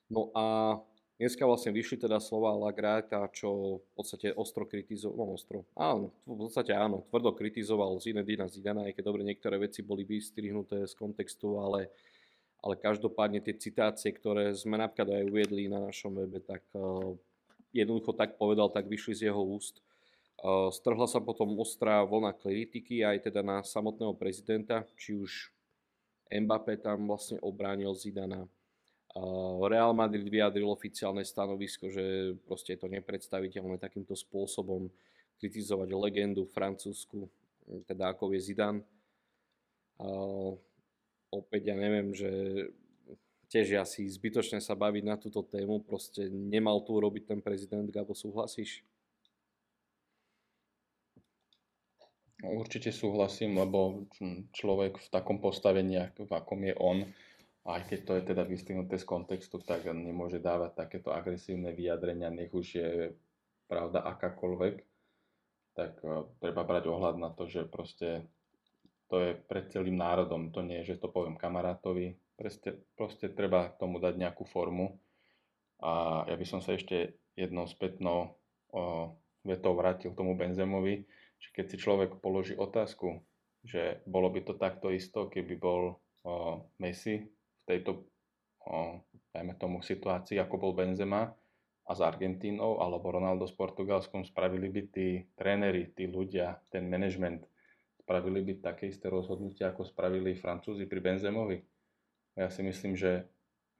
No a Dneska vlastne vyšli teda slova Lagráta, čo v podstate ostro kritizoval, no ostro, áno, v podstate áno, tvrdo kritizoval Zinedina Zidana, aj keď dobre niektoré veci boli vystrihnuté z kontextu, ale, ale každopádne tie citácie, ktoré sme napríklad aj uviedli na našom webe, tak uh, jednoducho tak povedal, tak vyšli z jeho úst. Uh, strhla sa potom ostrá vlna kritiky aj teda na samotného prezidenta, či už Mbappé tam vlastne obránil Zidana, Real Madrid vyjadril oficiálne stanovisko, že proste je to nepredstaviteľné takýmto spôsobom kritizovať legendu francúzsku, teda ako je Zidane. opäť ja neviem, že tiež asi zbytočne sa baviť na túto tému, proste nemal tu robiť ten prezident, Gabo, súhlasíš? Určite súhlasím, lebo človek v takom postavení, v akom je on, aj keď to je teda vystihnuté z kontextu, tak nemôže dávať takéto agresívne vyjadrenia, nech už je pravda akákoľvek, tak uh, treba brať ohľad na to, že proste to je pred celým národom, to nie je, že to poviem kamarátovi, proste, proste treba tomu dať nejakú formu. A ja by som sa ešte jednou spätnou o, vetou vrátil tomu Benzemovi, že keď si človek položí otázku, že bolo by to takto isto, keby bol o, Messi tejto, dajme tomu, situácii, ako bol Benzema a s Argentínou, alebo Ronaldo s Portugalskom, spravili by tí tréneri, tí ľudia, ten management, spravili by také isté rozhodnutia, ako spravili Francúzi pri Benzemovi. Ja si myslím, že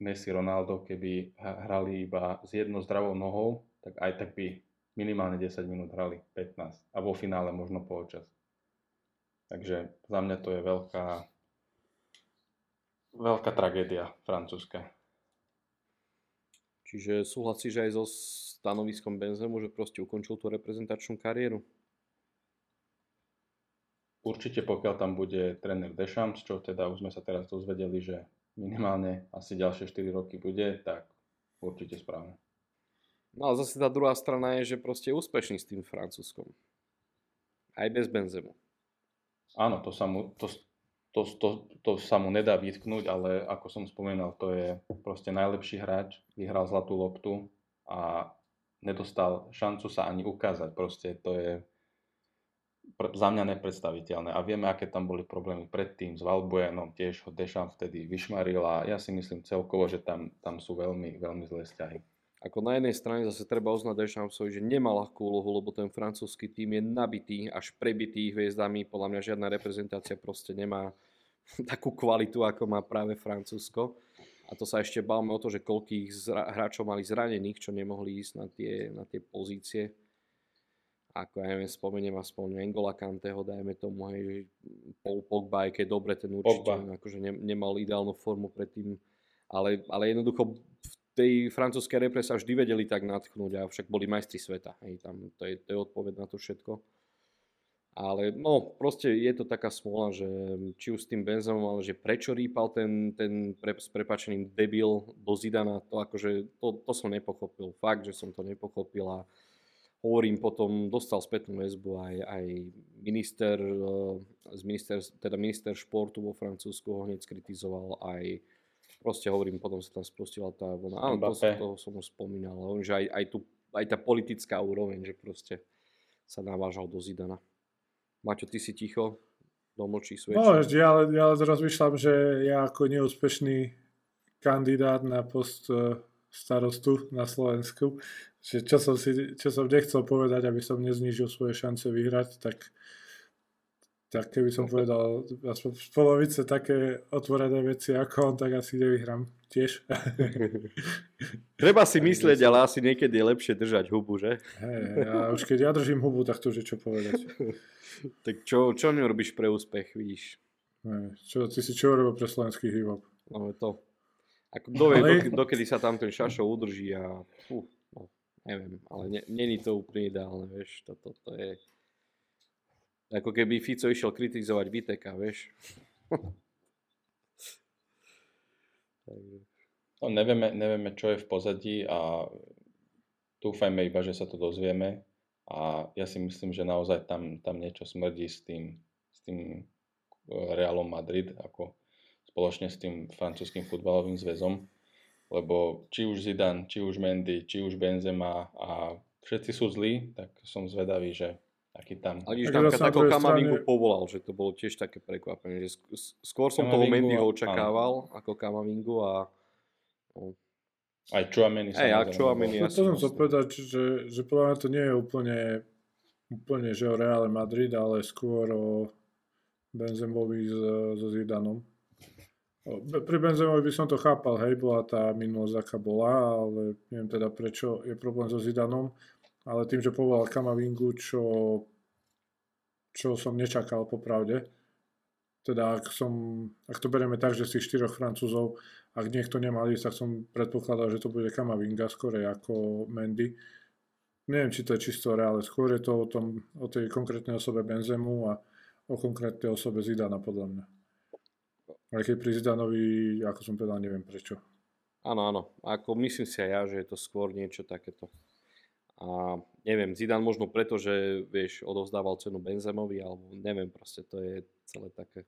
Messi, Ronaldo, keby hrali iba s jednou zdravou nohou, tak aj tak by minimálne 10 minút hrali, 15. A vo finále možno poločas. Takže za mňa to je veľká, veľká tragédia francúzska. Čiže súhlasíš aj so stanoviskom Benzemu, že proste ukončil tú reprezentačnú kariéru? Určite pokiaľ tam bude tréner Deschamps, čo teda už sme sa teraz dozvedeli, že minimálne asi ďalšie 4 roky bude, tak určite správne. No a zase tá druhá strana je, že proste je úspešný s tým Francúzskom. Aj bez Benzemu. Áno, to sa mu, to, to, to, to sa mu nedá vytknúť, ale ako som spomínal, to je proste najlepší hráč, vyhral zlatú loptu a nedostal šancu sa ani ukázať. Proste to je za mňa nepredstaviteľné. A vieme, aké tam boli problémy predtým s Valbuenom, tiež ho Dešam vtedy vyšmaril a ja si myslím celkovo, že tam, tam sú veľmi, veľmi zlé vzťahy. Ako na jednej strane zase treba uznať Dechampsovi, že nemá ľahkú úlohu, lebo ten francúzsky tým je nabitý, až prebitý hviezdami. Podľa mňa žiadna reprezentácia proste nemá takú kvalitu, ako má práve Francúzsko. A to sa ešte bavme o to, že koľkých hráčov mali zranených, čo nemohli ísť na tie, na tie pozície. Ako ja neviem, spomeniem aspoň Engola Kanteho, dajme tomu, hej, Paul Pogba, aj keď dobre, ten určite Pogba. akože ne, nemal ideálnu formu predtým. Ale, ale jednoducho v tej francúzskej repre sa vždy vedeli tak natchnúť a však boli majstri sveta. Hej, tam, to, je, to je odpoveď na to všetko. Ale no, proste je to taká smola, že či už s tým Benzemom, ale že prečo rýpal ten, ten pre, s prepačeným debil do Zidana, to akože, to, to som nepochopil. Fakt, že som to nepochopil a hovorím potom, dostal spätnú väzbu aj, aj minister, eh, z minister, teda minister športu vo Francúzsku ho hneď skritizoval, aj proste hovorím, potom sa tam spustila tá vlna. Áno, to, toho som už spomínal, že aj, aj, tu, aj tá politická úroveň, že proste sa navážal do Zidana. Maťo, ty si ticho, domlčí svedčí. No, ja, ja rozmýšľam, že ja ako neúspešný kandidát na post e, starostu na Slovensku, že čo som, si, čo som nechcel povedať, aby som neznížil svoje šance vyhrať, tak tak keby som povedal aspoň v polovice také otvorené veci ako on, tak asi nevyhrám tiež. Treba si myslieť, ale asi niekedy je lepšie držať hubu, že? Hey, ja už keď ja držím hubu, tak to už je čo povedať. tak čo, čo nerobíš pre úspech, vidíš? Hey, čo, ty si čo robil pre slovenský hip-hop? No to. Ako kto vie, ale... dokedy, dokedy sa tam ten šašo udrží a uh, no, neviem, ale není to úplne ideálne, vieš, toto to, to je ako keby Fico išiel kritizovať Viteka, vieš. no, nevieme, nevieme, čo je v pozadí a dúfajme iba, že sa to dozvieme. A ja si myslím, že naozaj tam, tam niečo smrdí s tým, s tým e, Realom Madrid, ako spoločne s tým francúzským futbalovým zväzom. Lebo či už Zidane, či už Mendy, či už Benzema a všetci sú zlí, tak som zvedavý, že taký tam. Ale vidíš, tam takého Kamavingu strane... povolal, že to bolo tiež také prekvapenie. Že skôr som toho Mendyho očakával áno. ako Kamavingu a... No. Aj Chouameni. Aj, ja Chouameni. Ja to som chcel povedať, že, že podľa mňa to nie je úplne, úplne že o Reále Madrid, ale skôr o Benzemovi so Zidanom. Pri Benzemovi by som to chápal, hej, bola tá minulosť, aká bola, ale neviem teda prečo je problém so Zidanom ale tým, že povolal Kamavingu, čo, čo som nečakal popravde, teda ak, som, ak to bereme tak, že tých štyroch Francúzov, ak niekto nemal ísť, tak som predpokladal, že to bude Kamavinga skôr ako Mendy. Neviem, či to je čisto reálne. Skôr je to o, tom, o tej konkrétnej osobe Benzemu a o konkrétnej osobe Zidana, podľa mňa. Aj keď pri Zidanovi, ako som povedal, neviem prečo. Áno, áno. Ako myslím si aj ja, že je to skôr niečo takéto a neviem, Zidane možno preto, že vieš, odovzdával cenu Benzemovi, alebo neviem, proste to je celé také.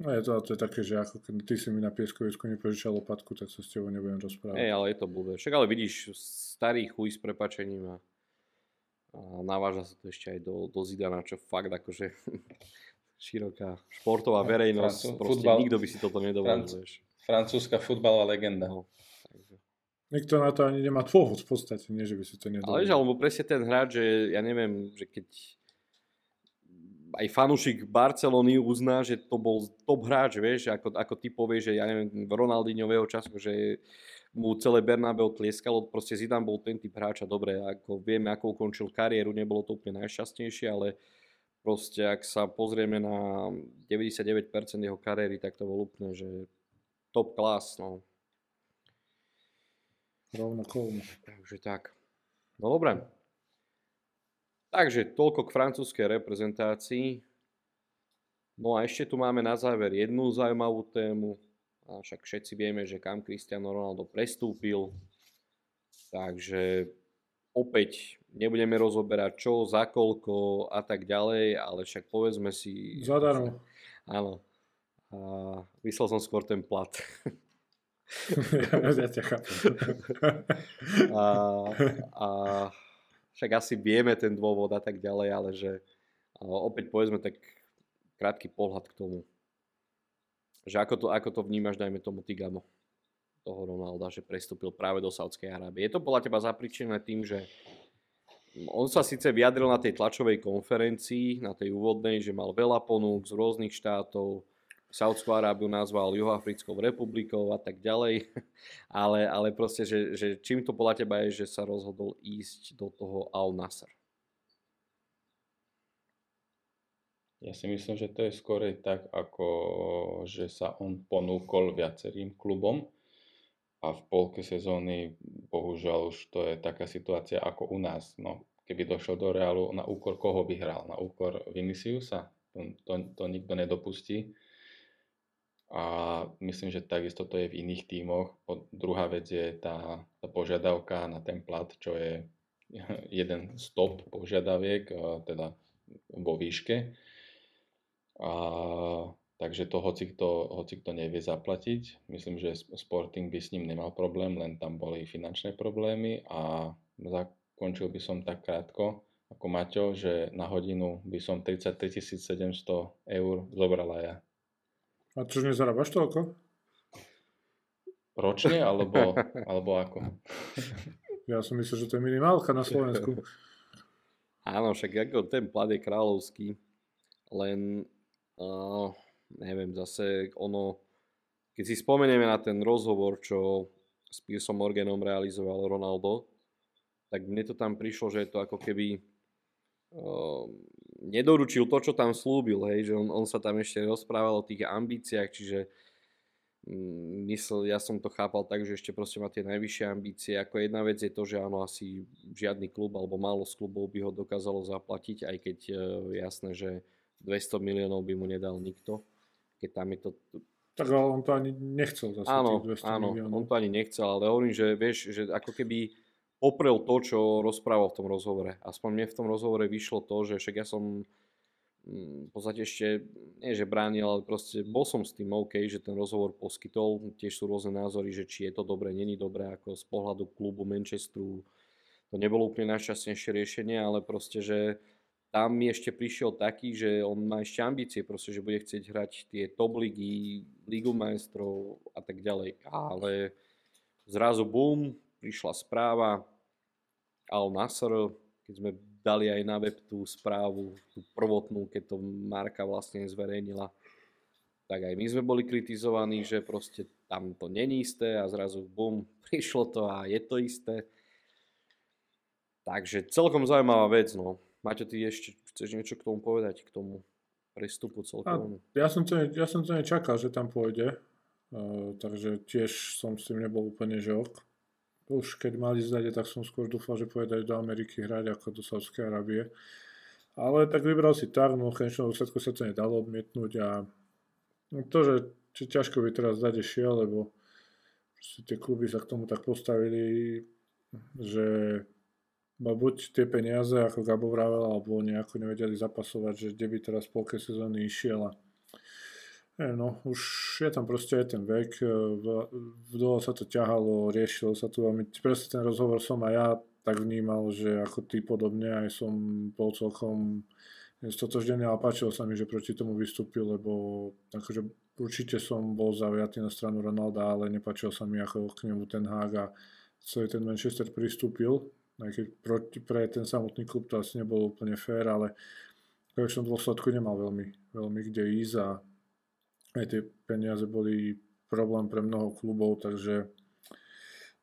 No je to, to je také, že ako keď ty si mi na pieskovisku nepožičal lopatku, tak sa s tebou nebudem rozprávať. Ej, ale je to blbé. Však ale vidíš, starý chuj s prepačením a, a naváža sa to ešte aj do, do Zidana, čo fakt akože široká športová verejnosť, Francú- proste futbal- nikto by si toto nedovolil. Francúzska futbalová legenda. No. Nikto na to ani nemá dôvod v podstate, nie že by si to Ale nedovolil. vieš, alebo presne ten hráč, že ja neviem, že keď aj fanúšik Barcelony uzná, že to bol top hráč, vieš, ako, ako ty povieš, že ja neviem, v Ronaldinhového času, že mu celé Bernabeu tlieskalo, proste Zidane bol ten typ hráča, dobre, ako vieme, ako ukončil kariéru, nebolo to úplne najšťastnejšie, ale proste ak sa pozrieme na 99% jeho kariéry, tak to bol úplne, že top class, no. Rovno kolmo. Takže tak. No dobre. Takže toľko k francúzskej reprezentácii. No a ešte tu máme na záver jednu zaujímavú tému. A však všetci vieme, že kam Cristiano Ronaldo prestúpil. Takže opäť nebudeme rozoberať čo, za koľko a tak ďalej, ale však povedzme si... Zadarmo. Áno. A myslel som skôr ten plat. ja ťa chápem. a, a však asi vieme ten dôvod a tak ďalej, ale že opäť povedzme tak krátky pohľad k tomu. Že ako to, ako to vnímaš, dajme tomu ty, Gabo, toho Ronalda, že prestúpil práve do Saudskej Arábie. Je to podľa teba zapričené tým, že on sa síce vyjadril na tej tlačovej konferencii, na tej úvodnej, že mal veľa ponúk z rôznych štátov, Saudskú Arábiu nazval Juhoafrickou republikou a tak ďalej, ale, ale proste, že, že čím to podľa teba je, že sa rozhodol ísť do toho Al Nasser? Ja si myslím, že to je skorej tak, ako že sa on ponúkol viacerým klubom a v polke sezóny bohužiaľ už to je taká situácia ako u nás. No, keby došiel do Realu, na úkor koho by hral? Na úkor Viniciusa? To, to, to nikto nedopustí. A myslím, že takisto to je v iných tímoch. Druhá vec je tá, tá požiadavka na ten plat, čo je jeden stop požiadaviek, teda vo výške. A, takže to hoci kto, hoci kto nevie zaplatiť. Myslím, že Sporting by s ním nemal problém, len tam boli finančné problémy a zakončil by som tak krátko ako Maťo, že na hodinu by som 33 700 eur zobrala ja. A čo, nezarábaš toľko? Ročne alebo, alebo ako? Ja som myslel, že to je minimálka na Slovensku. Áno, však ako ten plat je kráľovský, len uh, neviem, zase ono, keď si spomenieme na ten rozhovor, čo s Piersom Morganom realizoval Ronaldo, tak mne to tam prišlo, že je to ako keby uh, nedoručil to, čo tam slúbil, hej, že on, on sa tam ešte rozprával o tých ambíciách, čiže mm, myslel, ja som to chápal tak, že ešte proste má tie najvyššie ambície. Ako jedna vec je to, že áno, asi žiadny klub alebo málo z klubov by ho dokázalo zaplatiť, aj keď uh, jasné, že 200 miliónov by mu nedal nikto, keď tam je to... Tak ale on to ani nechcel zase Áno, tých 200 áno, miliónov. on to ani nechcel, ale hovorím, že vieš, že ako keby poprel to, čo rozprával v tom rozhovore. Aspoň mne v tom rozhovore vyšlo to, že však ja som mm, v podstate ešte, nie že bránil, ale proste bol som s tým OK, že ten rozhovor poskytol. Tiež sú rôzne názory, že či je to dobré, není dobré, ako z pohľadu klubu Manchesteru to nebolo úplne najšťastnejšie riešenie, ale proste, že tam mi ešte prišiel taký, že on má ešte ambície, proste, že bude chcieť hrať tie top ligy, Ligu majstrov a tak ďalej. Ale zrazu bum, prišla správa Al Nasser, keď sme dali aj na web tú správu, tú prvotnú, keď to Marka vlastne zverejnila, tak aj my sme boli kritizovaní, že proste tam to není isté a zrazu bum, prišlo to a je to isté. Takže celkom zaujímavá vec, no. Maťo, ty ešte chceš niečo k tomu povedať, k tomu prestupu celkovému? Ja som, to, ja som to nečakal, že tam pôjde, uh, takže tiež som s tým nebol úplne že ok. Už keď mali zdať, tak som skôr dúfal, že aj do Ameriky hrať ako do Sávskej Arábie. Ale tak vybral si tak, no konečnom dôsledku sa to nedalo odmietnúť a to, že či ťažko by teraz zdať šiel, lebo tie kluby sa k tomu tak postavili, že iba buď tie peniaze, ako Gabo vravel, alebo nejako nevedeli zapasovať, že kde by teraz polke sezóny išiel a no, už je tam proste aj ten vek, e, dlho sa to ťahalo, riešilo sa tu veľmi, presne ten rozhovor som aj ja tak vnímal, že ako ty podobne, aj som bol celkom stotožnený, ale páčilo sa mi, že proti tomu vystúpil, lebo akože určite som bol zaujatý na stranu Ronalda, ale nepáčil sa mi, ako k nemu ten Hák a celý ten Manchester pristúpil, aj keď proti, pre ten samotný klub to asi nebolo úplne fér, ale v konečnom dôsledku nemal veľmi, veľmi kde ísť a aj tie peniaze boli problém pre mnoho klubov, takže,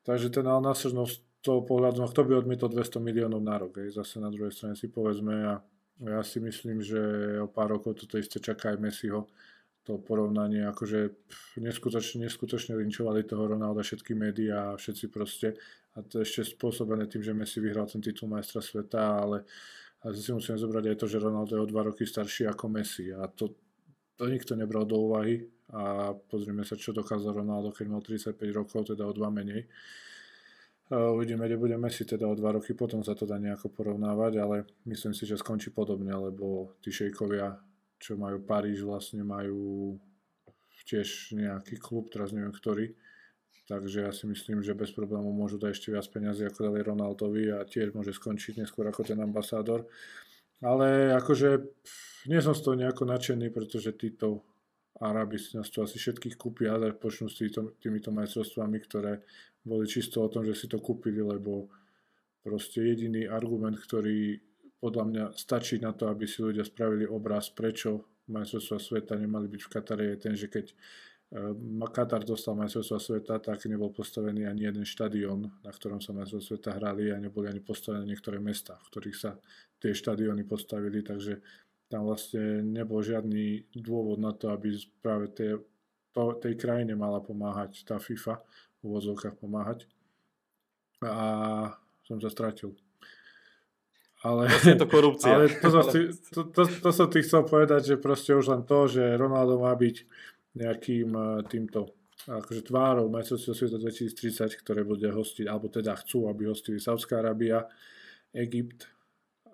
takže ten Al no toho pohľadu, no kto by odmietol 200 miliónov na rok, aj zase na druhej strane si povedzme a ja si myslím, že o pár rokov toto isté čaká aj Messiho. To porovnanie, akože neskutočne, neskutočne linčovali toho Ronalda všetky médiá a všetci proste. A to je ešte spôsobené tým, že Messi vyhral ten titul majstra sveta, ale, ale si musíme zobrať aj to, že Ronaldo je o dva roky starší ako Messi. A to, to nikto nebral do úvahy. A pozrieme sa, čo dokázal Ronaldo, keď mal 35 rokov, teda o dva menej. Uvidíme, kde bude Messi teda o dva roky, potom sa to dá nejako porovnávať, ale myslím si, že skončí podobne, lebo tí šejkovia, čo majú Paríž, vlastne majú tiež nejaký klub, teraz neviem ktorý, takže ja si myslím, že bez problémov môžu dať ešte viac peniazy ako dali Ronaldovi a tiež môže skončiť neskôr ako ten ambasádor. Ale akože nie som z toho nejako nadšený, pretože títo Arabi si nás tu asi všetkých kúpia a počnú s týmito, týmito majstrovstvami, ktoré boli čisto o tom, že si to kúpili, lebo proste jediný argument, ktorý podľa mňa stačí na to, aby si ľudia spravili obraz, prečo majstrovstvá sveta nemali byť v Katare, je ten, že keď Katar dostal majstrovstvá sveta, tak nebol postavený ani jeden štadión, na ktorom sa majstrovstvá sveta hrali a neboli ani postavené niektoré mesta, v ktorých sa tie štadióny postavili, takže tam vlastne nebol žiadny dôvod na to, aby práve tej, tej krajine mala pomáhať tá FIFA, v úvodzovkách pomáhať. A som sa stratil. Ale, je to korupcia. Ale to, ti, to, to, to som ti chcel povedať, že proste už len to, že Ronaldo má byť nejakým eh, týmto akože tvárou majstrovstiev sveta 2030, ktoré bude hostiť, alebo teda chcú, aby hostili Saudská Arábia, Egypt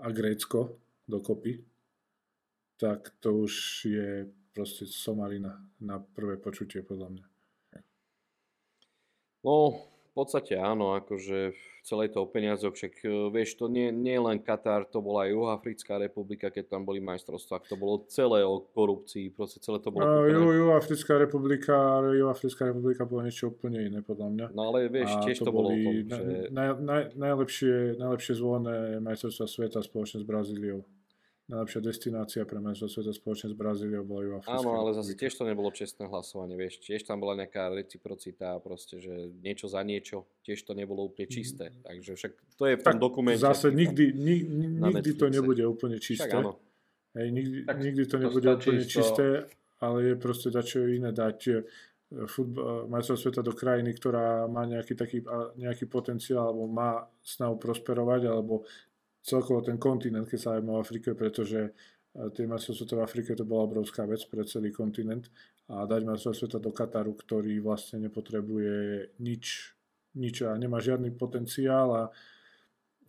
a Grécko dokopy, tak to už je proste somarina na prvé počutie podľa mňa. No, podstate áno, akože celé to o peniazoch, však e, vieš, to nie, nie len Katar, to bola aj Juhoafrická republika, keď tam boli majstrovstvá, to bolo celé o korupcii, proste celé to bolo... No, Ju, Juhoafrická republika, Juhoafrická republika bola niečo úplne iné, podľa mňa. No ale vieš, A tiež to, to bolo tom, že... Naj, naj, najlepšie, najlepšie zvolené majstrovstvá sveta spoločne s Brazíliou najlepšia destinácia pre majstrov sveta spoločne s Brazíliou bola Juafrická Áno, ale zase tiež to nebolo čestné hlasovanie, vieš, tiež tam bola nejaká reciprocita, proste, že niečo za niečo, tiež to nebolo úplne čisté, mm. takže však to je v tom tak dokumente. Zase nikdy, ni, nikdy to nebude úplne čisté. Však áno. Hej, nikdy, tak nikdy to nebude to úplne čisté, ale je proste dačo iné dať eh, futbol, majstrov sveta do krajiny, ktorá má nejaký taký nejaký potenciál alebo má snahu prosperovať alebo celkovo ten kontinent, keď sa aj o Afrike, pretože e, tie majstrovstvá v Afrike to bola obrovská vec pre celý kontinent a dať majstrovstvá sveta do Kataru, ktorý vlastne nepotrebuje nič, nič a nemá žiadny potenciál a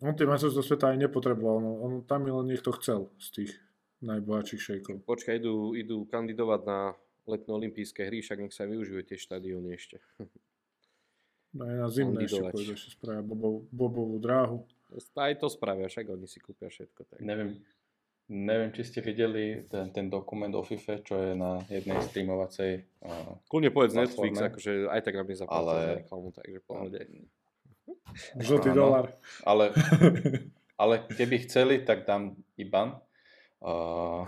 on tie majstrovstvá sveta aj nepotreboval, no, on tam len niekto chcel z tých najbohatších šejkov. Počkaj, idú, idú kandidovať na letné olympijské hry, však nech sa využijú tie štadióny ešte. No aj na zimné ešte pôjde, ešte spravia bobov, bobovú dráhu. Aj to spravia, však oni si kúpia všetko. Tak. Neviem, neviem, či ste videli ten, ten dokument o FIFA, čo je na jednej streamovacej uh, Kľudne povedz platforme. Netflix, akože aj tak nám nezaplatil ale... za reklamu, takže pohode. Žltý dolar. Ale, ale keby chceli, tak dám IBAN. Uh,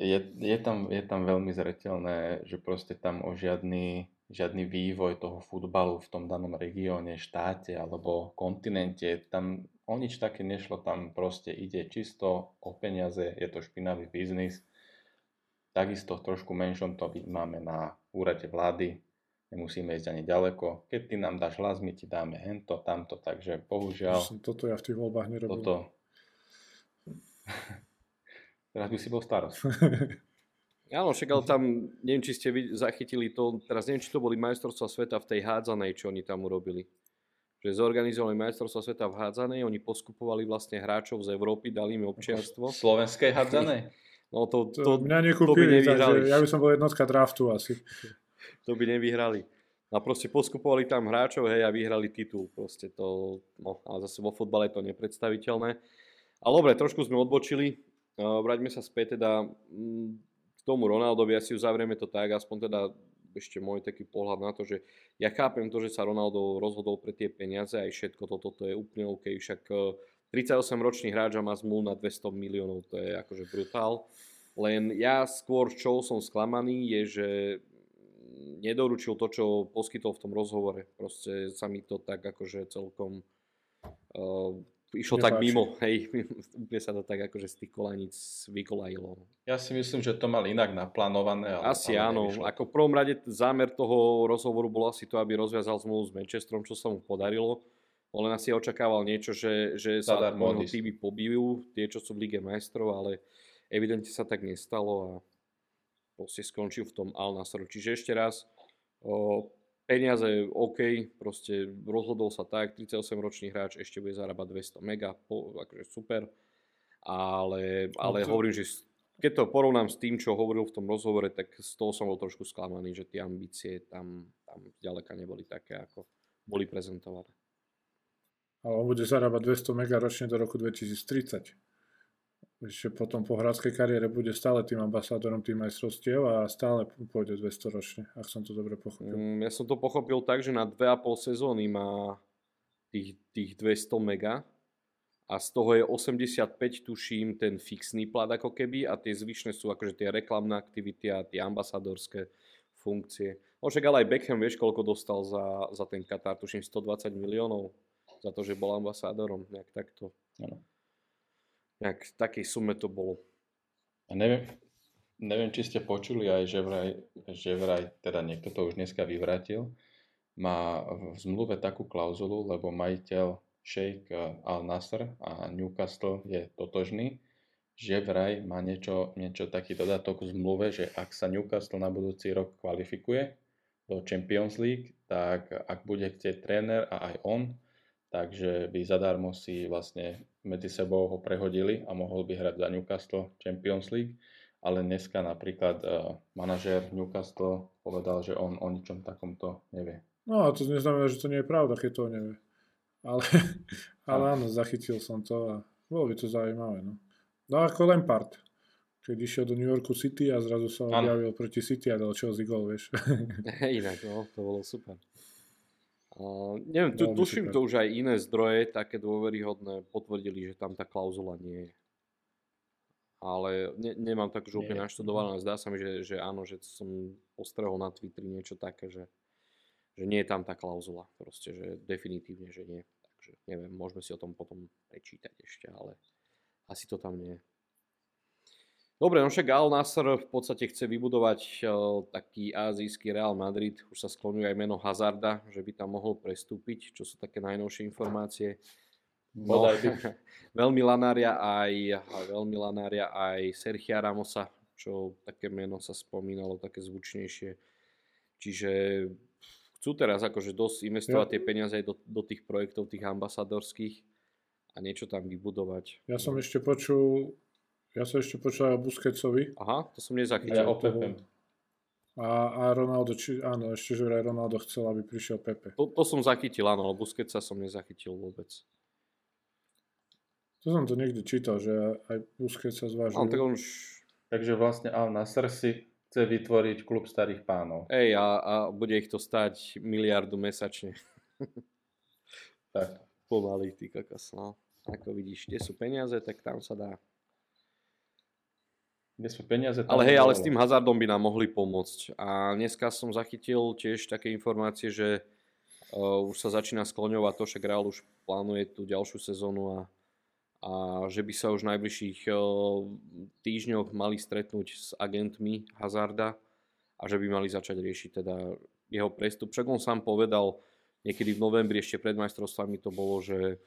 je, je, tam, je tam veľmi zretelné, že proste tam o žiadny žiadny vývoj toho futbalu v tom danom regióne, štáte alebo kontinente. Tam o nič také nešlo, tam proste ide čisto o peniaze, je to špinavý biznis. Takisto v trošku menšom to máme na úrade vlády, nemusíme ísť ani ďaleko. Keď ty nám dáš hlas, my ti dáme hento, tamto, takže bohužiaľ... Toto ja v tých voľbách nerobil. Toto... Teraz by si bol starost. Áno, však ale tam, neviem, či ste zachytili to, teraz neviem, či to boli majstrovstvá sveta v tej hádzanej, čo oni tam urobili. Že zorganizovali majstrovstvá sveta v hádzanej, oni poskupovali vlastne hráčov z Európy, dali im občianstvo. Slovenskej hádzanej? No to, to, to mňa nekúpili, to by takže ja by som bol jednotka draftu asi. to by nevyhrali. A proste poskupovali tam hráčov, hej, a vyhrali titul. Proste to, no, ale zase vo fotbale je to nepredstaviteľné. Ale dobre, trošku sme odbočili vráťme sa späť teda mm, tomu Ronaldovi, asi uzavrieme to tak, aspoň teda ešte môj taký pohľad na to, že ja chápem to, že sa Ronaldo rozhodol pre tie peniaze, aj všetko toto to je úplne OK, však 38-ročný hráč a má zmluv na 200 miliónov, to je akože brutál. Len ja skôr, čo som sklamaný, je, že nedoručil to, čo poskytol v tom rozhovore. Proste sa mi to tak akože celkom uh, išlo Nepáči. tak mimo, hej, úplne sa to tak akože z tých kolaníc vykolajilo. Ja si myslím, že to mal inak naplánované. Ale, asi ale áno, nevyšlo. ako v prvom rade zámer toho rozhovoru bol asi to, aby rozviazal zmluvu s Manchesterom, čo sa mu podarilo. On len asi očakával niečo, že, že sa môjho týmy pobijú, tie, čo sú v Lige majstrov, ale evidentne sa tak nestalo a proste skončil v tom Al Nasr. Čiže ešte raz, o, peniaze OK, proste rozhodol sa tak, 38-ročný hráč ešte bude zarábať 200 mega, po, akože super, ale, ale no to... hovorím, že keď to porovnám s tým, čo hovoril v tom rozhovore, tak z toho som bol trošku sklamaný, že tie ambície tam, tam ďaleka neboli také, ako boli prezentované. Ale on bude zarábať 200 mega ročne do roku 2030 ešte potom po hráckej kariére bude stále tým ambasádorom tým majstrovstiev a stále pôjde 200 ročne, ak som to dobre pochopil. Mm, ja som to pochopil tak, že na 2,5 sezóny má tých, tých 200 mega a z toho je 85, tuším, ten fixný plat ako keby a tie zvyšné sú akože tie reklamné aktivity a tie ambasadorské funkcie. No však ale aj Beckham, vieš, koľko dostal za, za ten Katar, tuším 120 miliónov za to, že bol ambasádorom, nejak takto. Ano. Nejak v takej sume to bolo. A neviem, neviem, či ste počuli aj, že vraj, že vraj, teda niekto to už dneska vyvrátil, má v zmluve takú klauzulu, lebo majiteľ Sheikh Al Nasr a Newcastle je totožný, že vraj má niečo, niečo taký dodatok v zmluve, že ak sa Newcastle na budúci rok kvalifikuje do Champions League, tak ak bude chcieť tréner a aj on, takže by zadarmo si vlastne medzi sebou ho prehodili a mohol by hrať za Newcastle Champions League, ale dneska napríklad uh, manažér Newcastle povedal, že on o ničom takomto nevie. No a to neznamená, že to nie je pravda, keď to nevie. Ale, ale áno, zachytil som to a bolo by to zaujímavé. No, no ako Lampard, keď išiel do New Yorku City a zrazu sa objavil ano. proti City a dal Chelsea gol, vieš. Inak, no, to bolo super. Uh, neviem, tu, tuším to už aj iné zdroje, také dôveryhodné, potvrdili, že tam tá klauzula nie je. Ale ne, nemám tak už úplne naštudované, zdá sa mi, že, že áno, že som postrehol na Twitteri niečo také, že, že nie je tam tá klauzula. Proste, že definitívne, že nie. Takže neviem, môžeme si o tom potom prečítať ešte, ale asi to tam nie je. Dobre, no však Al Nasser v podstate chce vybudovať uh, taký azijský Real Madrid. Už sa skloňuje aj meno Hazarda, že by tam mohol prestúpiť, čo sú také najnovšie informácie. No, veľmi lanária aj, veľmi lanária aj Sergia Ramosa, čo také meno sa spomínalo, také zvučnejšie. Čiže chcú teraz akože dosť investovať ja. tie peniaze aj do, do tých projektov, tých ambasadorských a niečo tam vybudovať. Ja som ešte počul ja som ešte počul o Busquetsovi. Aha, to som nezachytil. Ja o Pepe. A, a Ronaldo, či, áno, ešte že aj Ronaldo chcel, aby prišiel Pepe. To, to som zachytil, áno, ale Busquetsa som nezachytil vôbec. To som to niekde čítal, že aj Busquetsa zvážil. tak on už... Takže vlastne Al Nasser si chce vytvoriť klub starých pánov. Ej, a, a bude ich to stať miliardu mesačne. tak. Pomaly, ty no. Ako vidíš, kde sú peniaze, tak tam sa dá kde sú peniaze. Ale hej, ale s tým hazardom by nám mohli pomôcť. A dneska som zachytil tiež také informácie, že uh, už sa začína skloňovať to, že Real už plánuje tú ďalšiu sezónu a, a že by sa už v najbližších uh, týždňoch mali stretnúť s agentmi Hazarda a že by mali začať riešiť teda jeho prestup. Však on sám povedal, niekedy v novembri ešte pred majstrovstvami to bolo, že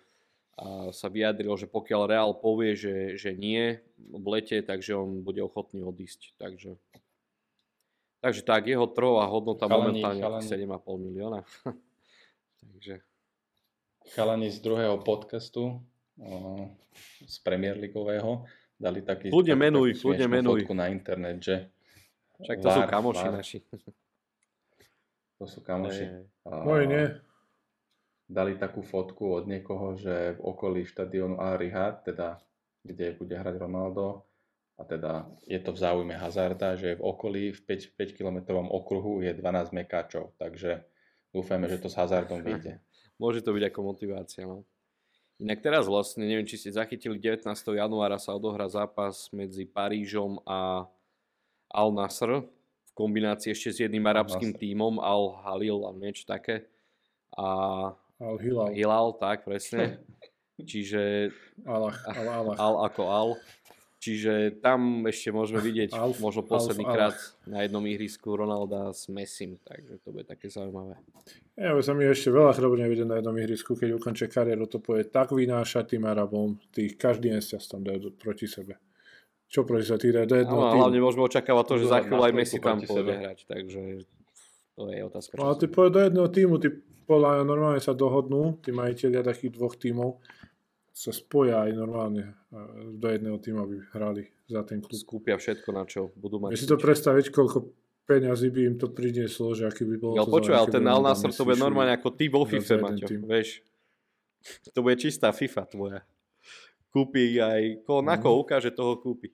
sa vyjadril, že pokiaľ Real povie, že, že nie v lete, takže on bude ochotný odísť. Takže, takže tak, jeho trhová hodnota chalani, momentálne chalani. 7,5 milióna. takže. Chalani z druhého podcastu z Premier Leagueového dali taký, kľudne menuj, kľudne menuj. fotku na internet, že však to var, sú kamoši var. naši. To sú kamoši. Moje nie dali takú fotku od niekoho, že v okolí štadiónu Al Rihad, teda kde bude hrať Ronaldo, a teda je to v záujme hazarda, že v okolí v 5, 5 kilometrovom okruhu je 12 mekáčov, takže dúfajme, že to s hazardom vyjde. Môže to byť ako motivácia, no. Inak teraz vlastne, neviem, či ste zachytili, 19. januára sa odohrá zápas medzi Parížom a Al Nasr v kombinácii ešte s jedným arabským tímom, Al Halil a niečo také. A Al Hilal. Hilal, tak presne. Čiže Allah, al, Allah. Al ako Al. Čiže tam ešte môžeme vidieť Alf, možno Alf, posledný Alf. krát na jednom ihrisku Ronalda s Messim, takže to bude také zaujímavé. Ja sa mi ešte veľa chrob nevidieť na jednom ihrisku, keď ukončí kariéru, to povie tak vynášať tým Arabom, tých každý mesiac tam dajú proti sebe. Čo proti sa týra do No, a týmu. hlavne môžeme očakávať to, že za chvíľu aj Messi tam pôjde hrať, takže to je otázka. No, ale ty povedz do jedného týmu, ty podľa mňa normálne sa dohodnú, tí majiteľia takých dvoch tímov sa spoja aj normálne e, do jedného týmu, aby hrali za ten klub. Skúpia všetko, na čo budú mať. Vieš si to predstaviť, koľko peňazí by im to prinieslo, že aký by bol Ja, to počuj, ale ten Al to bude normálne ako ty vo FIFA, Maťo, vieš. To bude čistá FIFA tvoja. Kúpi aj, ko, na Mhm. koho ukáže, toho kúpi.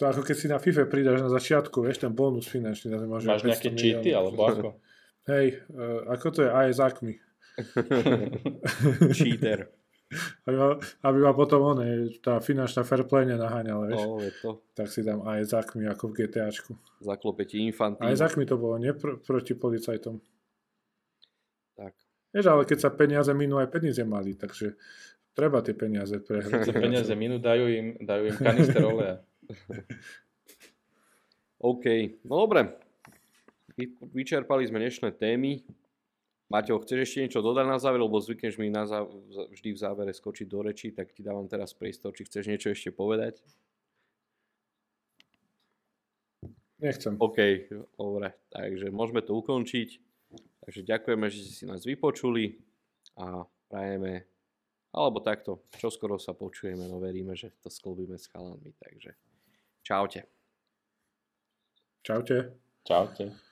To ako keď si na FIFA pridáš na začiatku, vieš, ten bonus finančný. máš Máš 500 nejaké cheaty, alebo ako? Hej, uh, ako to je aj s akmi. Cheater. Aby ma, aby ma potom one, tá finančná fair play nenaháňala, vieš. No, je to. Tak si dám aj s akmi ako v GTAčku. Zaklope ti infantín. Aj s akmi to bolo, nie pr- proti policajtom. Tak. Vieš, ale keď sa peniaze minú, aj peniaze mali, takže treba tie peniaze prehrať. Tie peniaze minú, dajú im, dajú im kanister oleja. OK, no dobre. Vy- Vyčerpali sme dnešné témy. Maťo, chceš ešte niečo dodať na záver, lebo zvykneš mi na zá... vždy v závere skočiť do rečí, tak ti dávam teraz priestor, či chceš niečo ešte povedať. Nechcem. OK, dobre, takže môžeme to ukončiť. Takže ďakujeme, že ste si nás vypočuli a prajeme, alebo takto, čoskoro sa počujeme, no veríme, že to sklbíme s chalanmi, takže čaute. Čaute. Čaute.